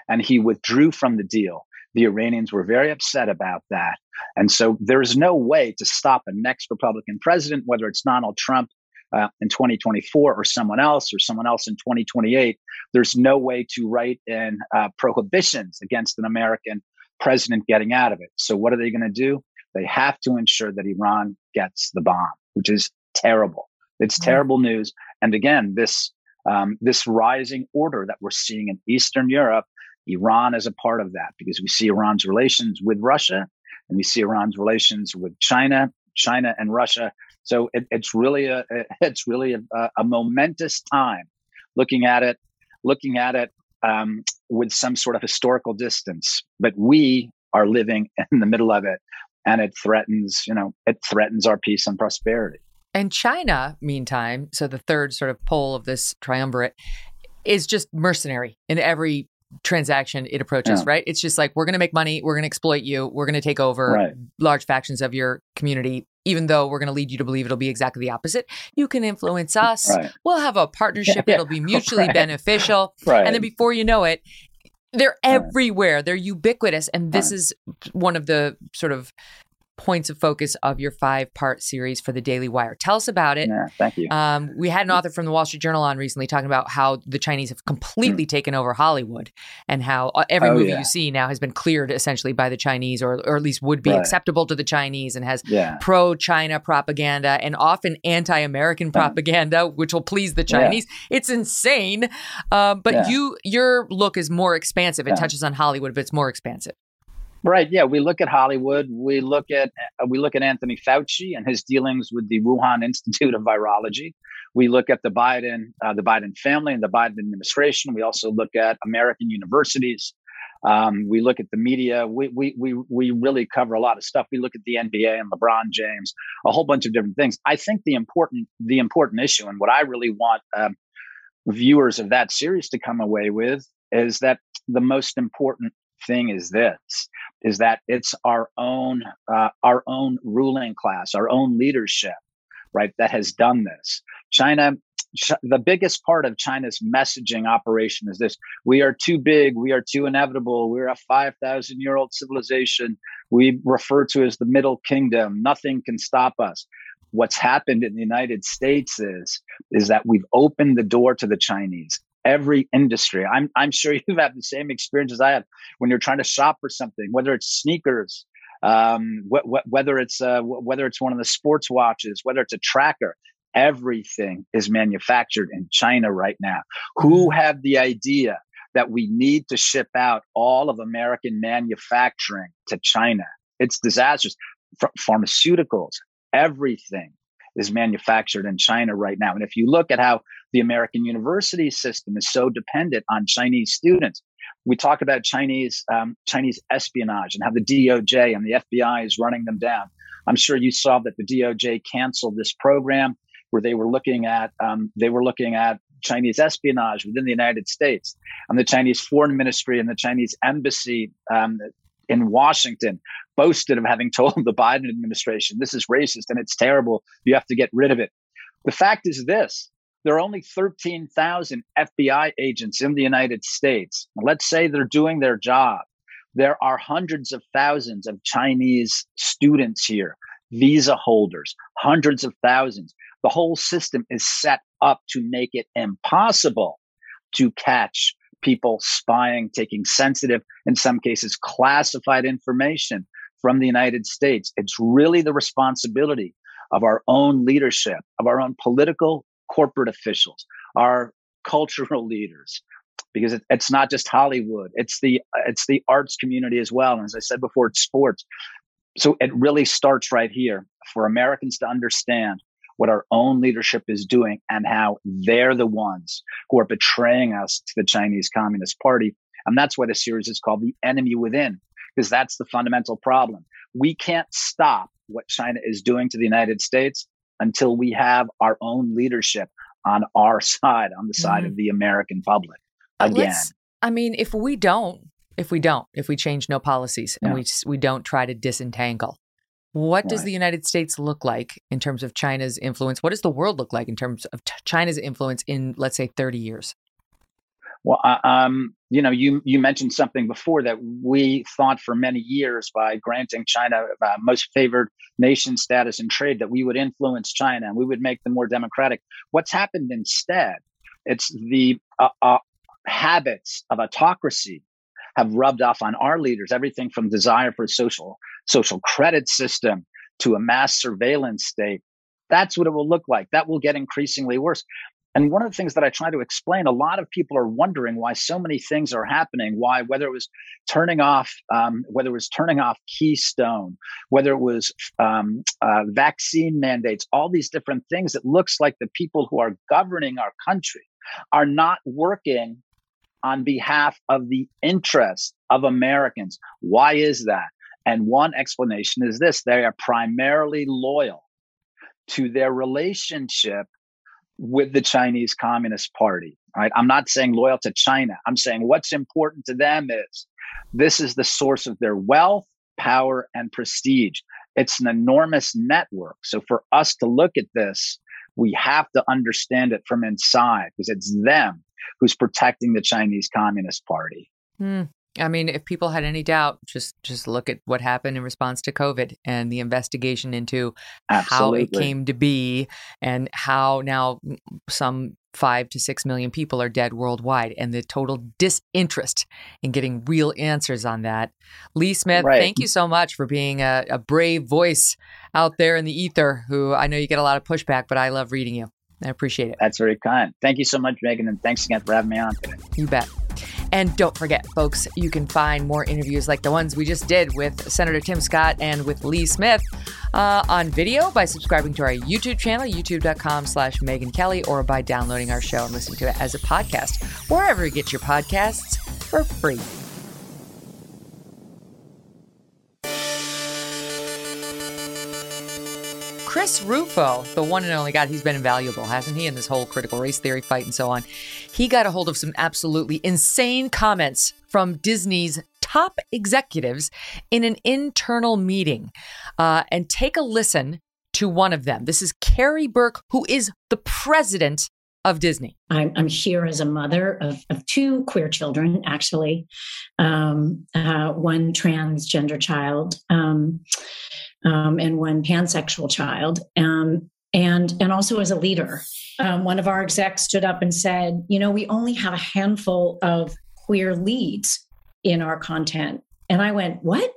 and he withdrew from the deal, the Iranians were very upset about that. And so there's no way to stop a next Republican president, whether it's Donald Trump uh, in 2024 or someone else or someone else in 2028. There's no way to write in uh, prohibitions against an American president getting out of it. So what are they going to do? They have to ensure that Iran gets the bomb, which is terrible. It's mm-hmm. terrible news. And again, this um, this rising order that we're seeing in Eastern Europe Iran is a part of that because we see Iran's relations with Russia and we see Iran's relations with China, China and Russia. So it, it's really a <laughs> it's really a, a, momentous time looking at it, looking at it um, with some sort of historical distance. But we are living <laughs> in the middle of it, and it threatens you know it threatens our peace and prosperity. And China, meantime, so the third sort of pole of this triumvirate is just mercenary in every transaction it approaches, yeah. right? It's just like we're going to make money, we're going to exploit you, we're going to take over right. large factions of your community. Even though we're going to lead you to believe it'll be exactly the opposite, you can influence us. Right. We'll have a partnership. <laughs> Yeah. It'll be mutually right. beneficial. And then before you know it, they're everywhere. They're ubiquitous. And this is one of the sort of points of focus of your five part series for the Daily Wire. Tell us about it. Yeah, thank you. Um, we had an author from the Wall Street Journal on recently talking about how the Chinese have completely mm. taken over Hollywood and how uh, every oh, movie yeah. you see now has been cleared essentially by the Chinese or, or at least would be right. acceptable to the Chinese and has yeah. pro China propaganda and often anti American propaganda, which will please the Chinese. It's insane. Um, but you your look is more expansive. It touches on Hollywood, but it's more expansive. Right. Yeah. We look at Hollywood. We look at uh, we look at Anthony Fauci and his dealings with the Wuhan <laughs> Institute of Virology. We look at the Biden uh, the Biden family and the Biden administration. We also look at American universities. Um, we look at the media. We, we we we really cover a lot of stuff. We look at the NBA and LeBron James, a whole bunch of different things. I think the important the important issue and what I really want um, viewers of that series to come away with is that the most important thing is this is that it's our own uh, our own ruling class our own leadership right that has done this. China ch- the biggest part of china's messaging operation is this. We are too big we are too inevitable we're a 5000 year old civilization we refer to as the middle kingdom nothing can stop us. What's happened in the united states is is that we've opened the door to the chinese every industry. I'm I'm sure <laughs> you've had the same experience as I have when you're trying to shop for something, whether it's sneakers, um, wh- wh- whether it's uh, wh- whether it's one of the sports watches, whether it's a tracker. Everything is manufactured in China right now. Who mm-hmm. have the idea that we need to ship out all of American manufacturing to China? It's disastrous. F- pharmaceuticals, everything is manufactured in China right now. And if you look at how the American university system is so dependent on Chinese students, we talk about Chinese um, Chinese espionage and how the DOJ and the FBI is running them down. I'm sure you saw that the DOJ canceled this program where they were looking at um, they were looking at Chinese espionage within the United States, and the Chinese Foreign Ministry and the Chinese Embassy um, in Washington boasted of having <laughs> told the Biden administration, this is racist and it's terrible. You have to get rid of it. The fact is this there are only 13,000 FBI agents in the United States. Let's say they're doing their job. There are hundreds of thousands of Chinese students here, visa holders, hundreds of thousands. The whole system is set up to make it impossible to catch people spying, taking sensitive, in some cases, classified information from the United States. It's really the responsibility of our own leadership, of our own political corporate officials, our cultural <laughs> leaders, because it, it's not just Hollywood; it's the it's the arts community as well. And as I said before, it's sports. So it really starts right here for Americans to understand what our own leadership is doing and how they're the ones who are betraying us to the Chinese Communist Party. And that's why the series is called The Enemy Within, because that's the fundamental problem. We can't stop what China is doing to the United States until we have our own leadership on our <laughs> side, on the side mm-hmm. of the American public again. Let's, I mean, if we don't, if we don't, if we change no policies and we we don't try to disentangle, what does the United States look like in terms of China's influence? What does the world look like in terms of t- China's influence in, let's say, 30 years? Well, uh, um, you know, you you mentioned something before that we thought for many years by granting China uh, most favored nation status in trade that we would influence China and we would make them more democratic. What's happened instead? It's the uh, uh habits of autocracy have rubbed off on our leaders. Everything from desire for social social credit system to a mass surveillance state. That's what it will look like. That will get increasingly worse. And one of the things that I try to explain, a lot of people are wondering why so many things are happening. Why, whether it was turning off, um, whether it was turning off Keystone, whether it was um, uh, vaccine mandates, all these different things. It looks like the people who are governing our country are not working on behalf of the interests of Americans. Why is that? And one explanation is this: they are primarily loyal to their relationship with the Chinese Communist Party. Right? I'm not saying loyal to China. I'm saying what's important to them is this is the source of their wealth, power, and prestige. It's an enormous network. So for us to look at this, we have to understand it from inside because it's them who's protecting the Chinese Communist Party. Mm, I mean, if people had any doubt, just just look at what happened in response to COVID and the investigation into Absolutely. how it came to be and how now some five to six million people are dead worldwide and the total disinterest in getting real answers on that. Lee Smith, Right. thank you so much for being a, a brave voice out there in the ether who I know you get a lot of pushback, but I love reading you. I appreciate it. That's very kind. Thank you so much, Megyn, and thanks again for having me on today. You bet. And don't forget, folks, you can find more interviews like the ones we just did with Senator Tim Scott and with Lee Smith uh, on video by subscribing to our YouTube channel, youtube.com slash Megyn Kelly, or by downloading our show and listening to it as a podcast, wherever you get your podcasts for free. Chris Rufo, the one and only God, he's been invaluable, hasn't he, in this whole critical race theory fight and so on. He got a hold of some absolutely insane comments from Disney's top executives in an internal meeting. Uh, and take a listen to one of them. This is Karey Burke, who is the president of Disney. I'm, I'm here as a mother of, of two queer children, actually, um, uh, one transgender child um, um, and one pansexual child, um, and and also as a leader. Um, one of our execs stood up and said, "You know, we only have a handful of queer leads in our content," and I went, "What?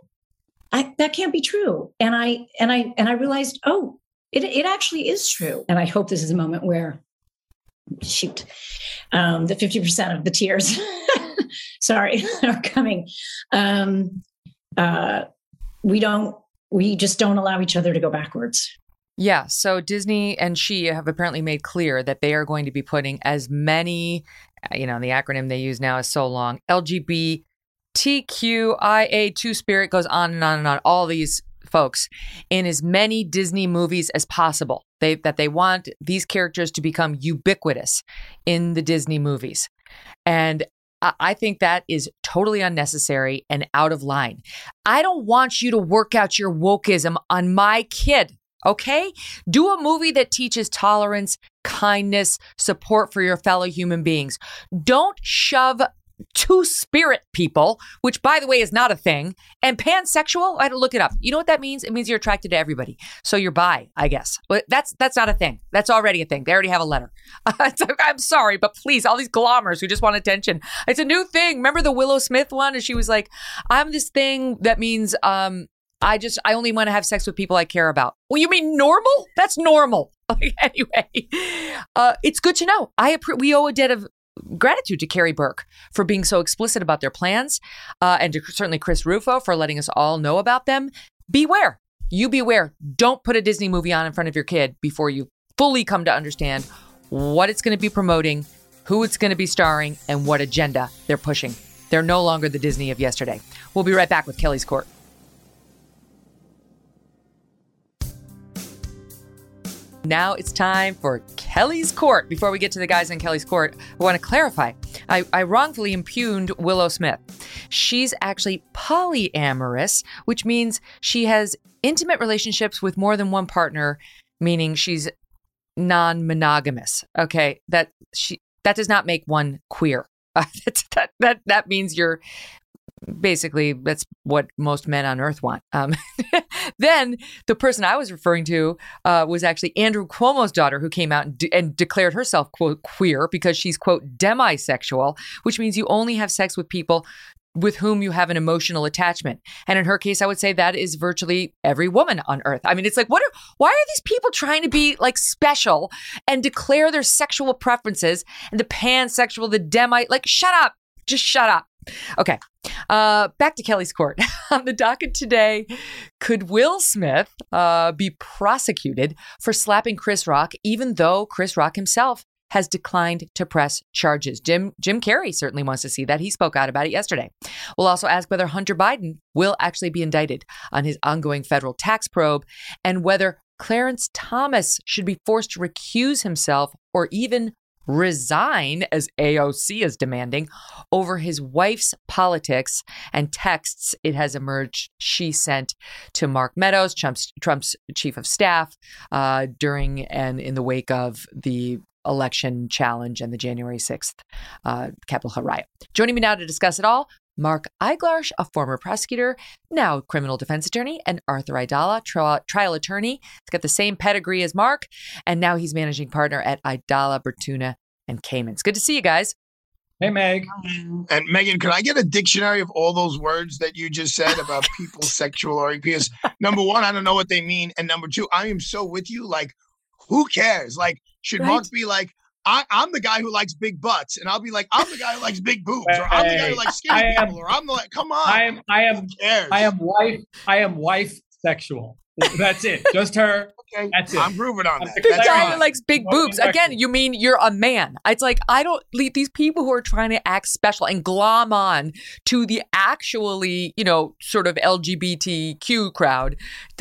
I, that can't be true." And I and I and I realized, oh, it it actually is true. And I hope this is a moment where shoot um, the 50% of the tears <laughs> sorry <laughs> are coming um, uh, we don't we just don't allow each other to go backwards Yeah, so Disney and she have apparently made clear that they are going to be putting as many, uh, you know, the acronym they use now is so long LGBTQIA two spirit goes on and on and on. All these folks in as many Disney movies as possible. They that they want these characters to become ubiquitous in the Disney movies, and I- think that is totally unnecessary and out of line. I don't want you to work out your wokeism on my kid. Okay? Do a movie that teaches tolerance, kindness, support for your fellow human beings. Don't shove two spirit people, which by the way is not a thing, and pansexual. I had to look it up. You know what that means? It means you're attracted to everybody. So you're bi, I guess. But that's that's not a thing. That's already a thing. They already have a letter. <laughs> I'm sorry, but please, all these glamours who just want attention. It's a new thing. Remember the Willow Smith one? And she was like, I'm this thing that means um I just I only want to have sex with people I care about. Well, you mean normal? That's normal. <laughs> Anyway, uh, it's good to know. I appre- we owe a debt of gratitude to Karey Burke for being so explicit about their plans, uh, and to certainly Chris Rufo for letting us all know about them. Beware, you beware. Don't put a Disney movie on in front of your kid before you fully come to understand what it's going to be promoting, who it's going to be starring, and what agenda they're pushing. They're no longer the Disney of yesterday. We'll be right back with Kelly's Court. Now it's time for Kelly's Court. Before we get to the guys in Kelly's Court, I want to clarify. I, I wrongfully impugned Willow Smith. She's actually polyamorous, which means she has intimate relationships with more than one partner, meaning she's non-monogamous. Okay, that she that does not make one queer. Uh, <laughs> that, that that that means you're basically that's what most men on earth want. Um, <laughs> then the person i was referring to uh, was actually andrew cuomo's daughter who came out and, de- and declared herself quote queer because she's quote demisexual which means you only have sex with people with whom you have an emotional attachment. And in her case i would say that is virtually every woman on earth. I mean it's like what are why are these people trying to be like special and declare their sexual preferences and the pansexual the demi like shut up just shut up Okay. Uh, back to Kelly's court. <laughs> On the docket today, could Will Smith uh, be prosecuted for slapping Chris Rock, even though Chris Rock himself has declined to press charges? Jim Jim Carrey certainly wants to see that. He spoke out about it yesterday. We'll also ask whether Hunter Biden will actually be indicted on his ongoing federal tax probe and whether Clarence Thomas should be forced to recuse himself or even resign, as AOC is demanding, over his wife's politics and texts it has emerged she sent to Mark Meadows, Trump's, Trump's chief of staff, uh, during and in the wake of the election challenge and the January 6th uh, Capitol Hill riot. Joining me now to discuss it all, Mark Eiglarsh, a former prosecutor, now criminal defense attorney, and Arthur Aidala, tri- trial attorney. He's got the same pedigree as Mark, and now he's managing partner at Aidala, Bertuna, and Kamins. Good to see you guys. Hey, Meg. And Megyn, can I get a dictionary of all those words that you just said about <laughs> people's sexual orientation? Because number one, I don't know what they mean. And number two, I am so with you. Like, who cares? Like, should Right. Mark be like, I, I'm the guy who likes big butts, and I'll be like, I'm the guy who likes big boobs, or I'm the guy who likes skinny am- people, or I'm the like, come on, I am I am? I am wife I am wife sexual. That's it. Just her. okay. That's it. I'm proving on that. The The That's guy fine. who likes big boobs. Again, you mean you're a man. It's like, I don't, like, these people who are trying to act special and glom on to the actually, you know, sort of LGBTQ crowd.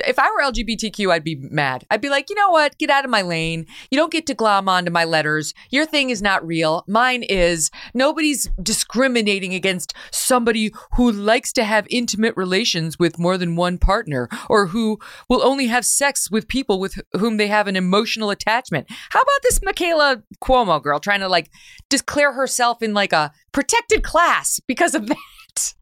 If I were LGBTQ, I'd be mad. I'd be like, you know what? Get out of my lane. You don't get to glom on to my letters. Your thing is not real. Mine is. Nobody's discriminating against somebody who likes to have intimate relations with more than one partner or who will only have sex with people with whom they have an emotional attachment. How about this Michaela Cuomo girl trying to like declare herself in like a protected class because of <laughs> that?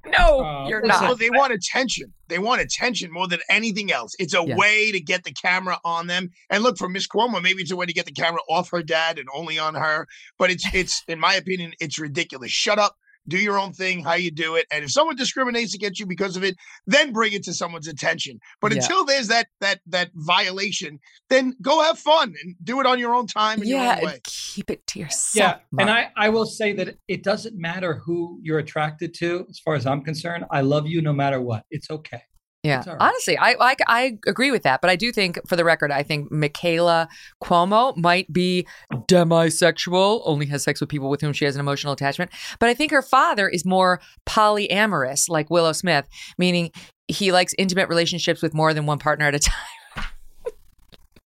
No, Uh, you're Well, not. they want attention. They want attention more than anything else. It's a Yeah. way to get the camera on them. And look, for Miss Cuomo, maybe it's a way to get the camera off her dad and only on her. But it's it's in my opinion, it's ridiculous. Shut up. Do your own thing, how you do it. And if someone discriminates against you because of it, then bring it to someone's attention. But Yeah. until there's that that that violation, then go have fun and do it on your own time and your Yeah, own way. keep it to yourself. Yeah, and I, I will say that it doesn't matter who you're attracted to, as far as I'm concerned. I love you no matter what. It's okay. Yeah, It's honestly, I, I I agree with that, but I do think, for the record, I think Michaela Cuomo might be demisexual, only has sex with people with whom she has an emotional attachment. But I think her father is more polyamorous, like Willow Smith, meaning he likes intimate relationships with more than one partner at a <laughs> time.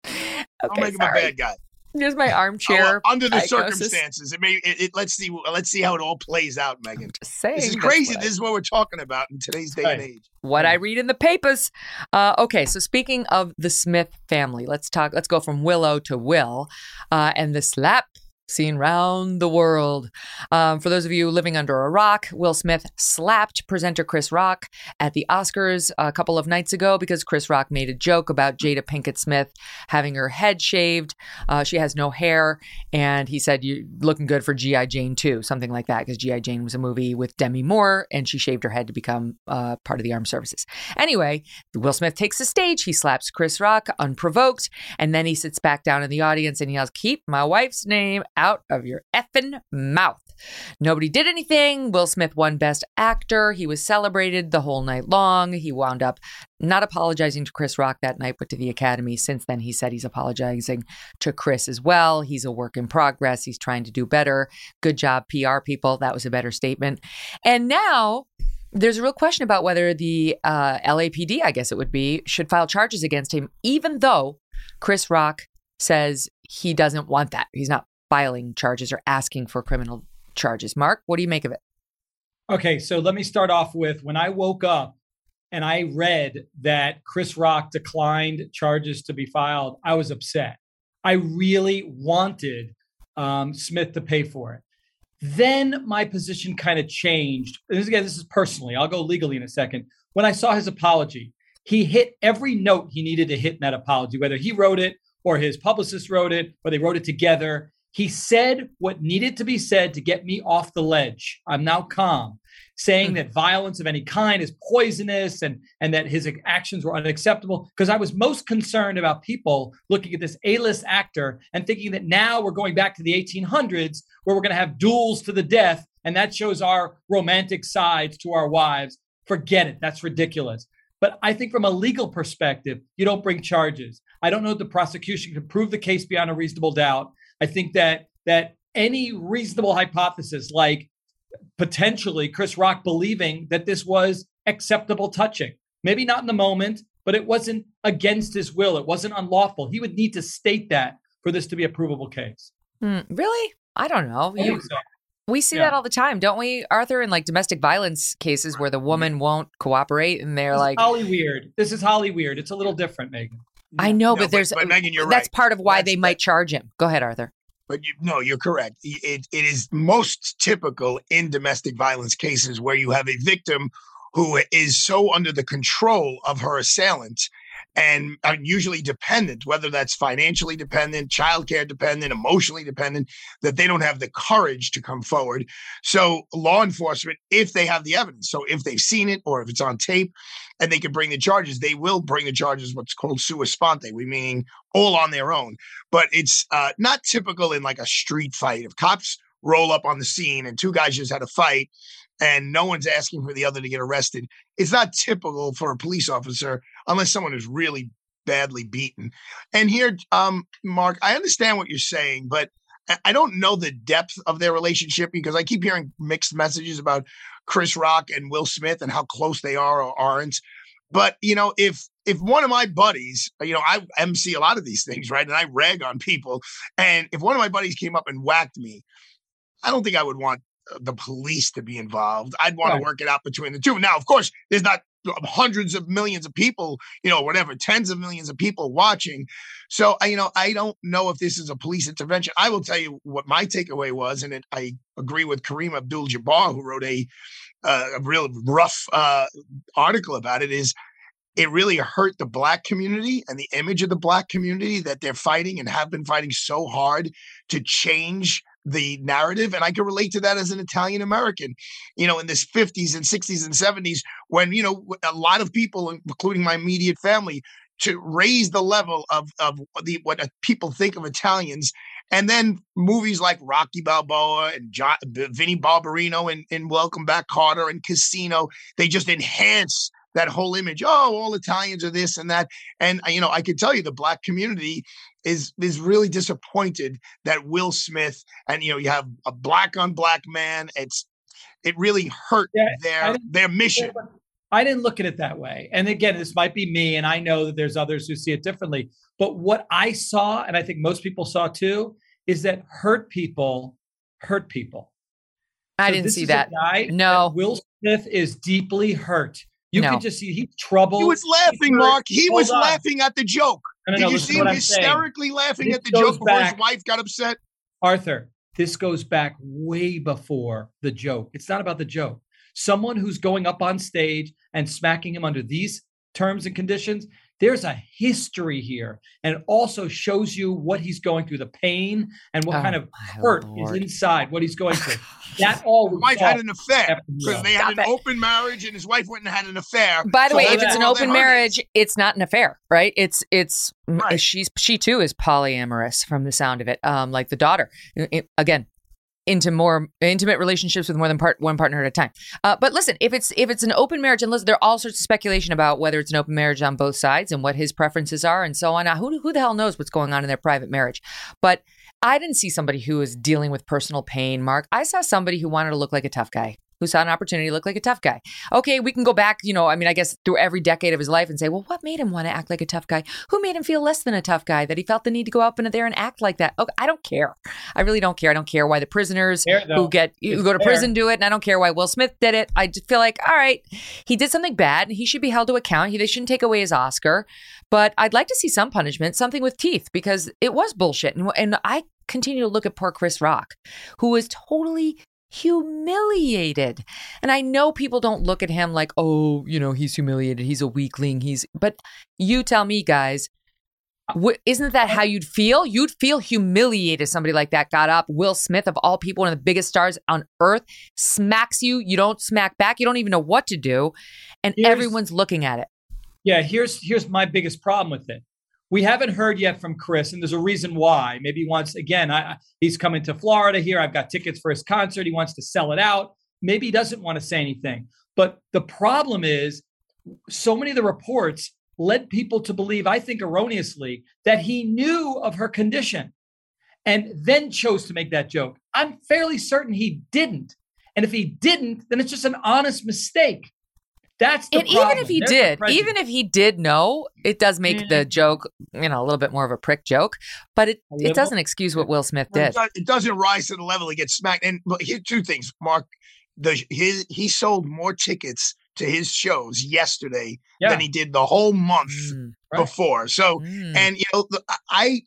Don't okay, make him a bad guy. Here's my Oh, armchair. well, under the diagnosis. circumstances, it may. It, it, let's see. Let's see how it all plays out, Megyn. Just saying, This is crazy. This is what we're talking about in today's day and age. what I read in the papers. Uh, okay, so speaking of the Smith family, let's talk. Let's go from Willow to Will, uh, and the slap seen round the world. Um, for those of you living under a rock, Will Smith slapped presenter Chris Rock at the Oscars a couple of nights ago because Chris Rock made a joke about Jada Pinkett Smith having her head shaved. Uh, she has no hair, and he said, "You're looking good for GI Jane too," something like that, because GI Jane was a movie with Demi Moore, and she shaved her head to become uh, part of the armed services. Anyway, Will Smith takes the stage. He slaps Chris Rock unprovoked, and then he sits back down in the audience and yells, "Keep my wife's name out of your effing mouth." Nobody did anything. Will Smith won Best Actor. He was celebrated the whole night long. He wound up not apologizing to Chris Rock that night, but to the Academy. Since then, he said he's apologizing to Chris as well. He's a work in progress. He's trying to do better. Good job, PR people. That was a better statement. And now there's a real question about whether the uh, LAPD, I guess it would be, should file charges against him, even though Chris Rock says he doesn't want that. He's not filing charges or asking for criminal charges. Mark, what do you make of it? Okay, so let me start off with when I woke up and I read that Chris Rock declined charges to be filed, I was upset. I really wanted um, Smith to pay for it. Then my position kind of changed. This again, this is personally. I'll go legally in a second. When I saw his apology, he hit every note he needed to hit in that apology, whether he wrote it or his publicist wrote it or they wrote it together. He said what needed to be said to get me off the ledge. I'm now calm, saying Hmm. that violence of any kind is poisonous and, and that his actions were unacceptable. Because I was most concerned about people looking at this A list actor and thinking that now we're going back to the 1800s where we're going to have duels to the death. And that shows our romantic sides to our wives. Forget it. That's ridiculous. But I think from a legal perspective, you don't bring charges. I don't know if the prosecution can prove the case beyond a reasonable doubt. I think that that any reasonable hypothesis, like potentially Chris Rock believing that this was acceptable touching, maybe not in the moment, but it wasn't against his will, it wasn't unlawful. He would need to state that for this to be a provable case. Hmm, really? I don't know. I You- so. we see Yeah. that all the time, don't we, Arthur? In like domestic violence cases where the woman won't cooperate and they're This like, Holly weird. This is Holly weird. It's a little different, Megyn. I know, No, but there's but Megyn, you're that's right. part of why That's- they might charge him. Go ahead, Arthur. but you, no, you're correct. It, it is most typical in domestic violence cases where you have a victim who is so under the control of her assailant and are usually dependent, whether that's financially dependent, childcare dependent, emotionally dependent, that they don't have the courage to come forward. So, law enforcement, if they have the evidence, so if they've seen it or if it's on tape and they can bring the charges, they will bring the charges, what's called sua sponte, we meaning all on their own. But it's uh, not typical in like a street fight. If cops roll up on the scene and two guys just had a fight and no one's asking for the other to get arrested. It's not typical for a police officer unless someone is really badly beaten. And here, um, Mark, I understand what you're saying, but I don't know the depth of their relationship because I keep hearing mixed messages about Chris Rock and Will Smith and how close they are or aren't. But you know, if if one of my buddies, you know, I MC a lot of these things, right? And I rag on people. And if one of my buddies came up and whacked me, I don't think I would want the police to be involved. I'd want right. to work it out between the two. Now, of course, there's not hundreds of millions of people, you know, whatever, tens of millions of people watching. So, you know, I don't know if this is a police intervention. I will tell you what my takeaway was, and it, I agree with Kareem Abdul-Jabbar, who wrote a uh, a real rough uh, article about it. Is it really hurt the black community and the image of the black community that they're fighting and have been fighting so hard to change the narrative. And I can relate to that as an Italian American, you know, in this 50s and 60s and 70s, when, you know, a lot of people, including my immediate family, to raise the level of, of the what people think of Italians. And then movies like Rocky Balboa and John, Vinnie Barbarino and, and Welcome Back Kotter and Casino, they just enhance that whole image. Oh, all Italians are this and that. And uh, you know, I can tell you the black community is is really disappointed that Will Smith and you know you have a black on black man. It's it really hurt yeah, their their mission. I didn't look at it that way. And again, this might be me, and I know that there's others who see it differently. But what I saw, and I think most people saw too, is that hurt people hurt people. I so didn't see that. no, that Will Smith is deeply hurt. You no. can just see he's troubled. He was laughing, Mark. He was on. laughing at the joke. No, no, Did you see him hysterically laughing this at the joke before his wife got upset? Arthur, this goes back way before the joke. It's not about the joke. Someone who's going up on stage and smacking him under these terms and conditions, there's a history here and it also shows you what he's going through the pain and what oh, kind of hurt Lord. is inside what he's going through <sighs> that all his wife had an affair because they had Stop an it. open marriage and his wife went and had an affair by the so way if it's an open marriage it's not an affair right it's it's right. she's she too is polyamorous from the sound of it um like the daughter it, again into more intimate relationships with more than part one partner at a time. Uh, but listen, if it's if it's an open marriage, and listen, there are all sorts of speculation about whether it's an open marriage on both sides and what his preferences are and so on. Now, who who the hell knows what's going on in their private marriage? But I didn't see somebody who was dealing with personal pain. Mark, I saw somebody who wanted to look like a tough guy who saw an opportunity to look like a tough guy. Okay, we can go back, you know, I mean, I guess through every decade of his life and say, well, what made him want to act like a tough guy? Who made him feel less than a tough guy that he felt the need to go up in there and act like that? Okay, I don't care. I really don't care. I don't care why the prisoners fair, who get who go to fair. prison do it, and I don't care why Will Smith did it. I just feel like, all right, he did something bad. And he should be held to account. He, they shouldn't take away his Oscar. But I'd like to see some punishment, something with teeth, because it was bullshit. And, and I continue to look at poor Chris Rock, who was totally humiliated. And I know people don't look at him like, oh, you know, he's humiliated. He's a weakling. He's, but you tell me, guys, isn't that how you'd feel? You'd feel humiliated. Somebody like that got up. Will Smith, of all people, one of the biggest stars on earth, smacks you. You don't smack back. You don't even know what to do, and here's, everyone's looking at it. Yeah, here's here's my biggest problem with it. We haven't heard yet from Chris, and there's a reason why. Maybe he wants again. I, he's coming to Florida here. I've got tickets for his concert. He wants to sell it out. Maybe he doesn't want to say anything. But the problem is, so many of the reports led people to believe, I think erroneously, that he knew of her condition and then chose to make that joke. I'm fairly certain he didn't. And if he didn't, then it's just an honest mistake. That's and problem. even if he There's did, even if he did know, it does make mm. the joke, you know, a little bit more of a prick joke. But it it doesn't excuse what Will Smith did. It doesn't rise to the level he gets smacked. And here two things, Mark. The his he sold more tickets to his shows yesterday yeah. than he did the whole month mm, right. before. So, mm. and you know, I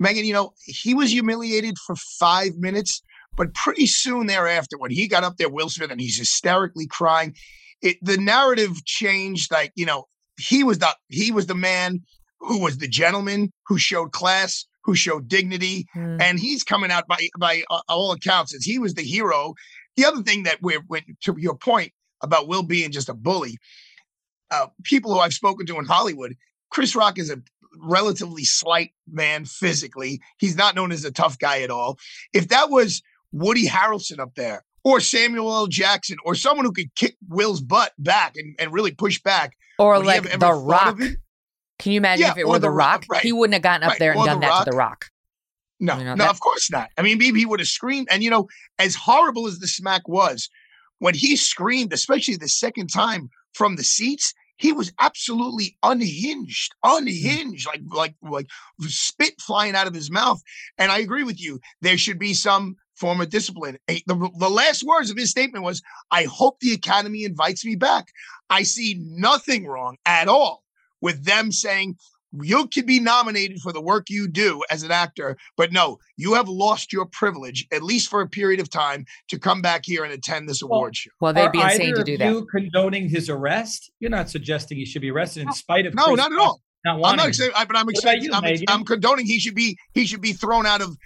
Megyn, you know, he was humiliated for five minutes, but pretty soon thereafter, when he got up there, Will Smith, and he's hysterically crying, it, the narrative changed. Like, you know, he was the he was the man who was the gentleman who showed class, who showed dignity, mm. and he's coming out by by uh, all accounts as he was the hero. The other thing that we're to your point about Will being just a bully, uh, people who I've spoken to in Hollywood, Chris Rock is a relatively slight man physically. He's not known as a tough guy at all. If that was Woody Harrelson up there, or Samuel L. Jackson, or someone who could kick Will's butt back and, and really push back, or like The Rock. Can you imagine yeah, if it were The, Rock? Rock right. He wouldn't have gotten up right. there and or done that rock. to The Rock. No, you know, no, that- of course not. I mean, maybe he would have screamed. And you know, as horrible as the smack was, when he screamed, especially the second time from the seats, he was absolutely unhinged, unhinged, like like like spit flying out of his mouth. And I agree with you. There should be some form of discipline. The, the last words of his statement was, "I hope the academy invites me back." I see nothing wrong at all with them saying you could be nominated for the work you do as an actor, but no, you have lost your privilege, at least for a period of time, to come back here and attend this well, award show. Well, they'd be insane to do that. You condoning his arrest? You're not suggesting he should be arrested in spite of no, Chris not at all. Not I'm not saying, but I'm excited. I'm, I'm, condoning he should be he should be thrown out of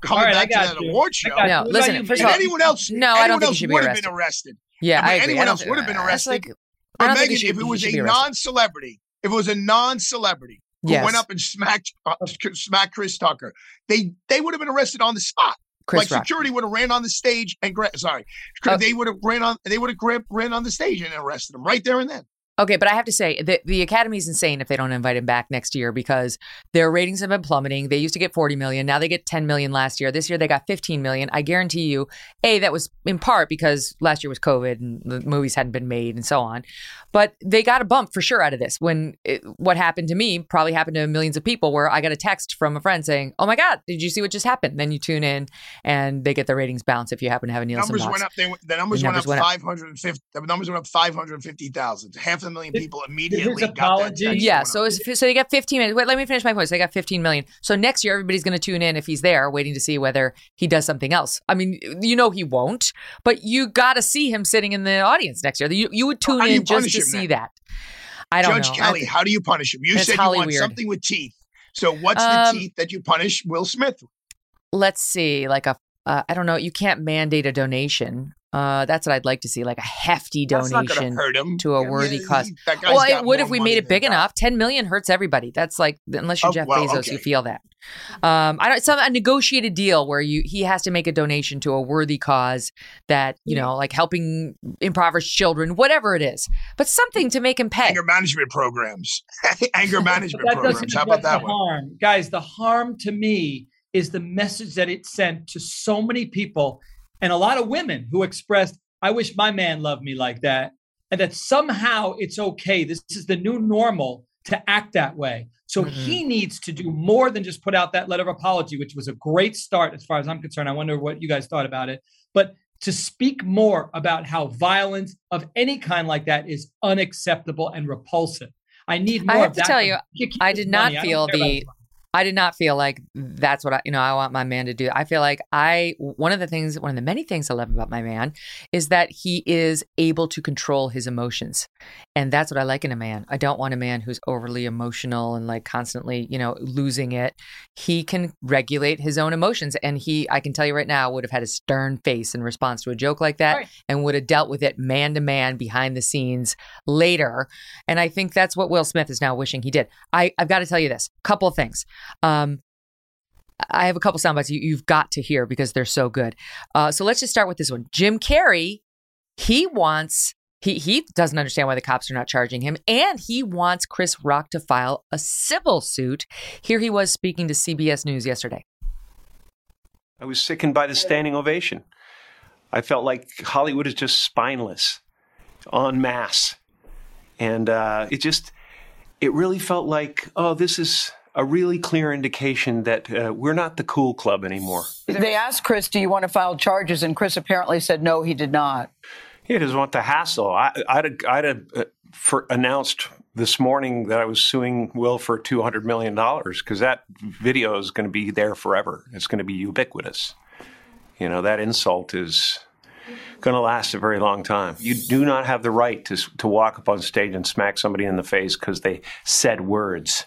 coming right, back to that you. award show. No, listen. First of all, anyone else, no, anyone I don't think else he should would be have been arrested. Yeah, I, I mean, anyone I else would have been arrested. Like, but Megyn, should, if it was a non-celebrity, if it was a non-celebrity who yes. went up and smacked uh, smacked Chris Tucker, they they would have been arrested on the spot. Chris like Rock. security would have ran on the stage and gra- sorry, uh, they would have ran on they would have ran on the stage and arrested him right there and then. Okay, but I have to say the Academy is insane if they don't invite him back next year because their ratings have been plummeting. They used to get 40 million, now they get 10 million last year. This year they got 15 million. I guarantee you, A, that was in part because last year was COVID and the movies hadn't been made and so on. But they got a bump for sure out of this. When it, what happened to me probably happened to millions of people where I got a text from a friend saying, "Oh my god, did you see what just happened?" Then you tune in and they get the ratings bounce if you happen to have a Nielsen numbers box. went up. They, the numbers, the numbers went up 550. The numbers went up 550,000. Half a million people immediately immediately his apology. Yeah, so so they got 15 minutes. Wait, let me finish my point. So they got 15 million. So next year, everybody's going to tune in if he's there, waiting to see whether he does something else. I mean, you know he won't, but you got to see him sitting in the audience next year. You, you would tune in just to him, see man? that. I don't Judge know. Kelly, how do you punish him? You said you want weird. something with teeth. So what's um, the teeth that you punish Will Smith? Let's see, like a uh, I don't know. You can't mandate a donation. Uh, that's what I'd like to see, like a hefty donation to a worthy yeah, cause. Well, it would if we made it big enough. Ten million hurts everybody. That's like unless you're oh, Jeff well, Bezos, okay. you feel that. Um, I don't. Some a negotiated deal where you he has to make a donation to a worthy cause that you yeah. know, like helping impoverished children, whatever it is, but something to make him pay. Anger management programs. <laughs> Anger management programs. How about that one? Harm, guys. The harm to me is the message that it sent to so many people and a lot of women who expressed, I wish my man loved me like that. And that somehow it's okay. This is the new normal to act that way. So mm-hmm. he needs to do more than just put out that letter of apology, which was a great start as far as I'm concerned. I wonder what you guys thought about it. But to speak more about how violence of any kind like that is unacceptable and repulsive. I need more. I have to tell you, I did not feel the I did not feel like that's what I, you know, I want my man to do. I feel like I, one of the things, one of the many things I love about my man is that he is able to control his emotions. And that's what I like in a man. I don't want a man who's overly emotional and like constantly, you know, losing it. He can regulate his own emotions. And he, I can tell you right now, would have had a stern face in response to a joke like that right. and would have dealt with it man to man behind the scenes later. And I think that's what Will Smith is now wishing he did. I, I've got to tell you this couple of things. Um, I have a couple sound bites you, you've got to hear because they're so good. Uh, so let's just start with this one. Jim Carrey, he wants he he doesn't understand why the cops are not charging him, and he wants Chris Rock to file a civil suit. Here he was speaking to CBS News yesterday. I was sickened by the standing ovation. I felt like Hollywood is just spineless, en masse, and uh, it just it really felt like oh this is a really clear indication that uh, we're not the cool club anymore. They asked Chris, "Do you want to file charges?" and Chris apparently said no, he did not. He doesn't want the hassle. I, would I'd have uh, for announced this morning that I was suing Will for two hundred million dollars because that video is going to be there forever. It's going to be ubiquitous. You know that insult is going to last a very long time. You do not have the right to to walk up on stage and smack somebody in the face because they said words.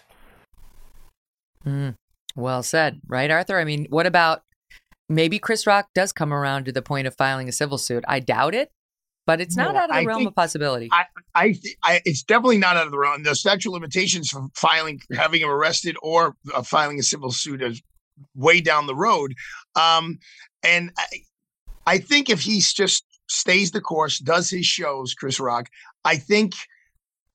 Mm, well said, right, Arthur? I mean, what about maybe Chris Rock does come around to the point of filing a civil suit? I doubt it, but it's not No, out of the I realm think- of possibility. I, I, th- I, it's definitely not out of the realm. The statute of limitations for filing, having him arrested, or uh, filing a civil suit is way down the road. Um, and I, I think if he just stays the course, does his shows, Chris Rock, I think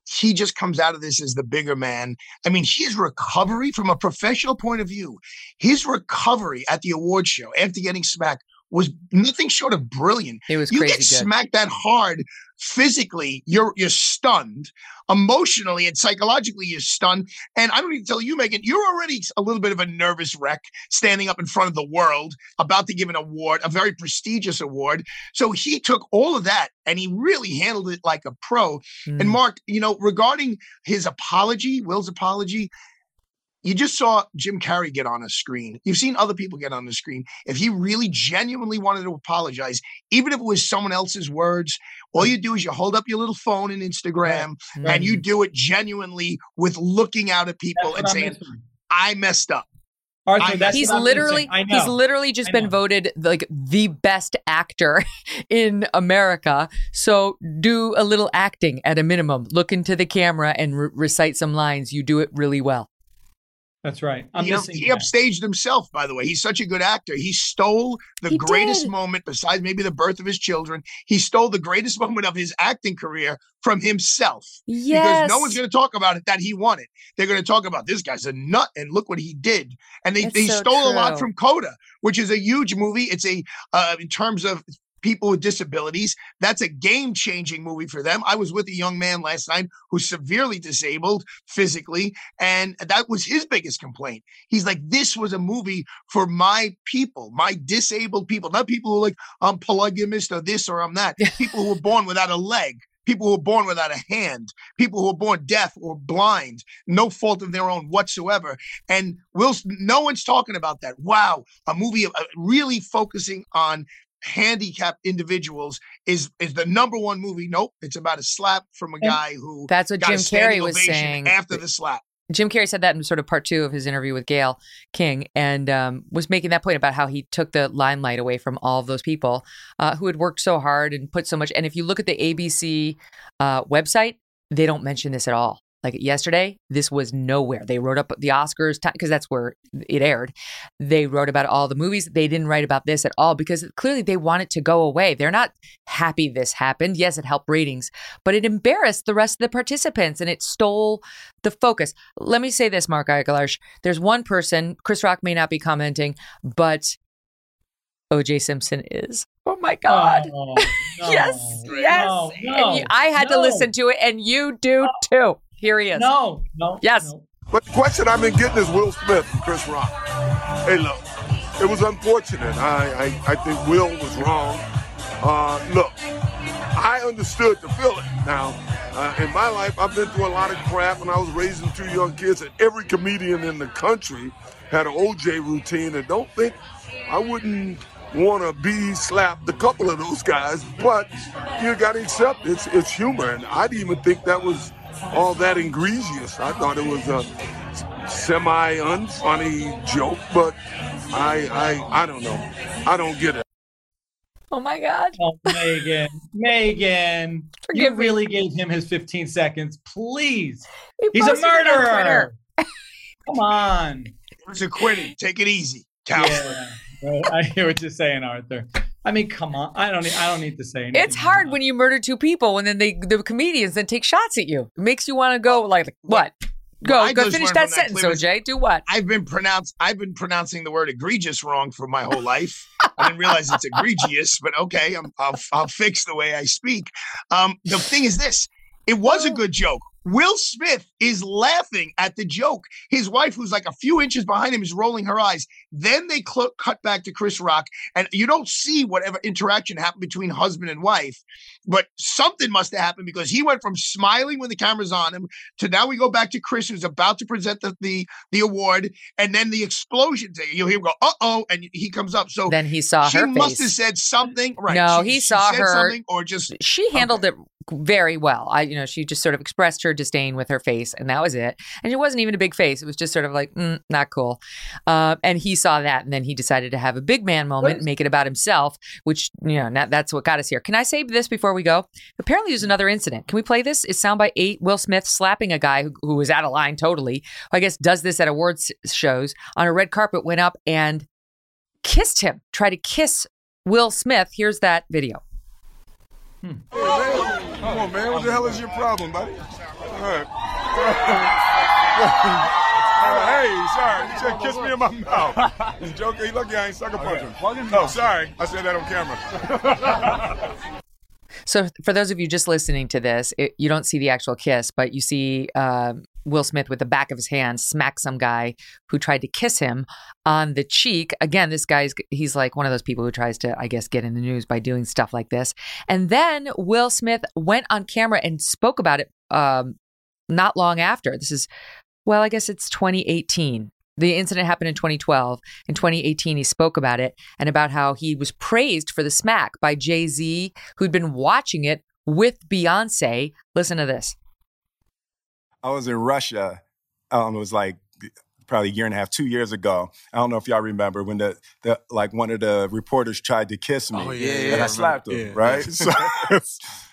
he just comes out of this as the bigger man. I mean, his recovery from a professional point of view, his recovery at the award show after getting smacked was nothing short of brilliant. It was you crazy get good. smacked that hard physically you're you're stunned. Emotionally and psychologically you're stunned. And i don't need to tell you Megyn you're already a little bit of a nervous wreck standing up in front of the world about to give an award a very prestigious award. So he took all of that and he really handled it like a pro. Mm. and mark you know regarding his apology will's apology you just saw Jim Carrey get on a screen. You've seen other people get on the screen. If he really genuinely wanted to apologize, even if it was someone else's words, all you do is you hold up your little phone and Instagram and you do it genuinely with looking out at people That's and I'm saying, missing. I messed up. Arthur, I- that's he's literally missing. I know. he's literally just been voted like the best actor <laughs> in America. So do a little acting at a minimum. Look into the camera and re- recite some lines. You do it really well. That's right. I'm he, up- he that. upstaged himself, by the way. He's such a good actor. He stole the He greatest did. moment, besides maybe the birth of his children. He stole the greatest <laughs> moment of his acting career from himself. Yes. because no one's going to talk about it that he won it. They're going to talk about this guy's a nut and look what he did. And they, It's they so stole a lot from Coda, which is a huge movie. It's a uh, in terms of people with disabilities. That's a game changing movie for them. I was with a young man last night who's severely disabled physically, and that was his biggest complaint. He's like, this was a movie for my people, my disabled people, not people who are like I'm polygamist or this or I'm that. <laughs> People who were born without a leg. People who were born without a hand, people who were born deaf or blind, no fault of their own whatsoever. And Will, no one's talking about that. Wow, a movie uh, really focusing on handicapped individuals is is the number one movie. Nope, it's about a slap from a guy who That's what Jim Carrey was saying. after the slap. Jim Carrey said that in sort of part two of his interview with Gayle King, and um, was making that point about how he took the limelight away from all of those people uh, who had worked so hard and put so much. And if you look at the ABC uh, website, they don't mention this at all. Like yesterday, this was nowhere. They wrote up the Oscars because that's where it aired. They wrote about all the movies. They didn't write about this at all because clearly they want it to go away. They're not happy this happened. Yes, it helped ratings, but it embarrassed the rest of the participants and it stole the focus. Let me say this, Mark Eiglarsh. There's one person, Chris Rock may not be commenting, but OJ Simpson is. Oh my God. Oh, <laughs> yes, no, yes. No, and no, you, I had to listen to it, and you do too. Here he is. No, no. Yes. no. But the question I've been getting is Will Smith and Chris Rock. Hey, look, it was unfortunate. I, I, I think Will was wrong. Uh, look, I understood the feeling. Now, uh, in my life, I've been through a lot of crap, and I was raising two young kids, and every comedian in the country had an OJ routine. And don't think I wouldn't want to be slapped a couple of those guys, but you got to accept it's it's humor, and I didn't even think that was all that egregious. I thought it was a semi unfunny joke, but I I I don't know. I don't get it. Oh my God. Oh, Megyn, Megyn, Forgive you me. really gave him his 15 seconds. Please. He He's a posted it on Twitter. murderer. <laughs> Come on. It's acquitted. Take it easy, coward. Yeah. I hear what you're saying, Arthur. I mean, come on. I don't. Need, I don't need to say anything. It's hard when you murder two people and then they the comedians then take shots at you. It makes you want to go like what? Go I go finish that from that sentence, clip is- OJ. Do what? I've been pronounced I've been pronouncing the word egregious wrong for my whole life. I didn't realize it's egregious, but okay, I'm, I'll I'll fix the way I speak. Um, the thing is this: it was a good joke. Will Smith is laughing at the joke. His wife, who's like a few inches behind him, is rolling her eyes. Then they cl- cut back to Chris Rock, and you don't see whatever interaction happened between husband and wife, but something must have happened because he went from smiling when the camera's on him to now we go back to Chris, who's about to present the the, the award, and then the explosion. You hear him go, "Uh oh," and he comes up. So then he saw she her must face. have said something. Right? No, She- he she saw said her. something, or just she handled it very well. I, you know, she just sort of expressed her disdain with her face, and that was it. And it wasn't even a big face; it was just sort of like, mm, not cool. Uh, and he saw that, and then he decided to have a big man moment, and make it about himself, which you know, not, that's what got us here. Can I say this before we go? Apparently, there's another incident. Can we play this? It's sound by eight. Will Smith slapping a guy who, who was out of line totally. Who I guess does this at awards shows on a red carpet. Went up and kissed him. Tried to kiss Will Smith. Here's that video. Come on, man. What the hell is your problem, buddy? All right. <laughs> Hey, sorry. You said kiss me in my mouth. <laughs> He's joking. He lucky I ain't sucker punching. Oh, sorry. I said that on camera. <laughs> So, for those of you just listening to this, it, you don't see the actual kiss, but you see um Will Smith with the back of his hand smack some guy who tried to kiss him on the cheek. Again, this guy's he's like one of those people who tries to, I guess, get in the news by doing stuff like this. And then Will Smith went on camera and spoke about it um, not long after. This is, well, I guess it's 2018. The incident happened in 2012. In 2018, he spoke about it and about how he was praised for the smack by Jay Z, who'd been watching it with Beyonce. Listen to this. I was in Russia. Um, it was like probably a year and a half, two years ago. I don't know if y'all remember when the, the like one of the reporters tried to kiss me, Oh, yeah, and yeah, I I slapped him. Yeah. Right. <laughs> So,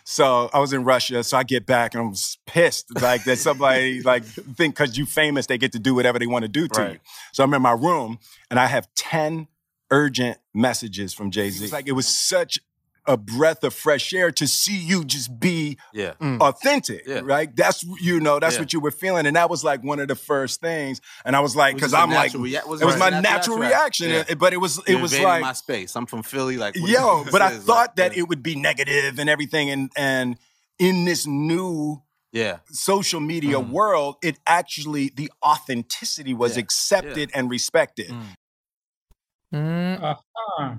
so I was in Russia. So I get back and I'm pissed, like that somebody like think because you famous they get to do whatever they want to do to you. So I'm in my room and I have ten urgent messages from Jay Z. Like it was such a breath of fresh air to see you just be Yeah. authentic, Yeah. right? That's you know that's Yeah. what you were feeling, and that was like one of the first things. And I was like, because just a I'm like, rea- was it was just my natural natural reaction, reaction. but it was it You're was like, my space. I'm from Philly. Like, yo, <laughs> but I thought like, that yeah. it would be negative and everything, and and in this new Yeah. social media Mm. world, it actually the authenticity was Yeah. accepted and respected. Mm. Mm, Uh-huh.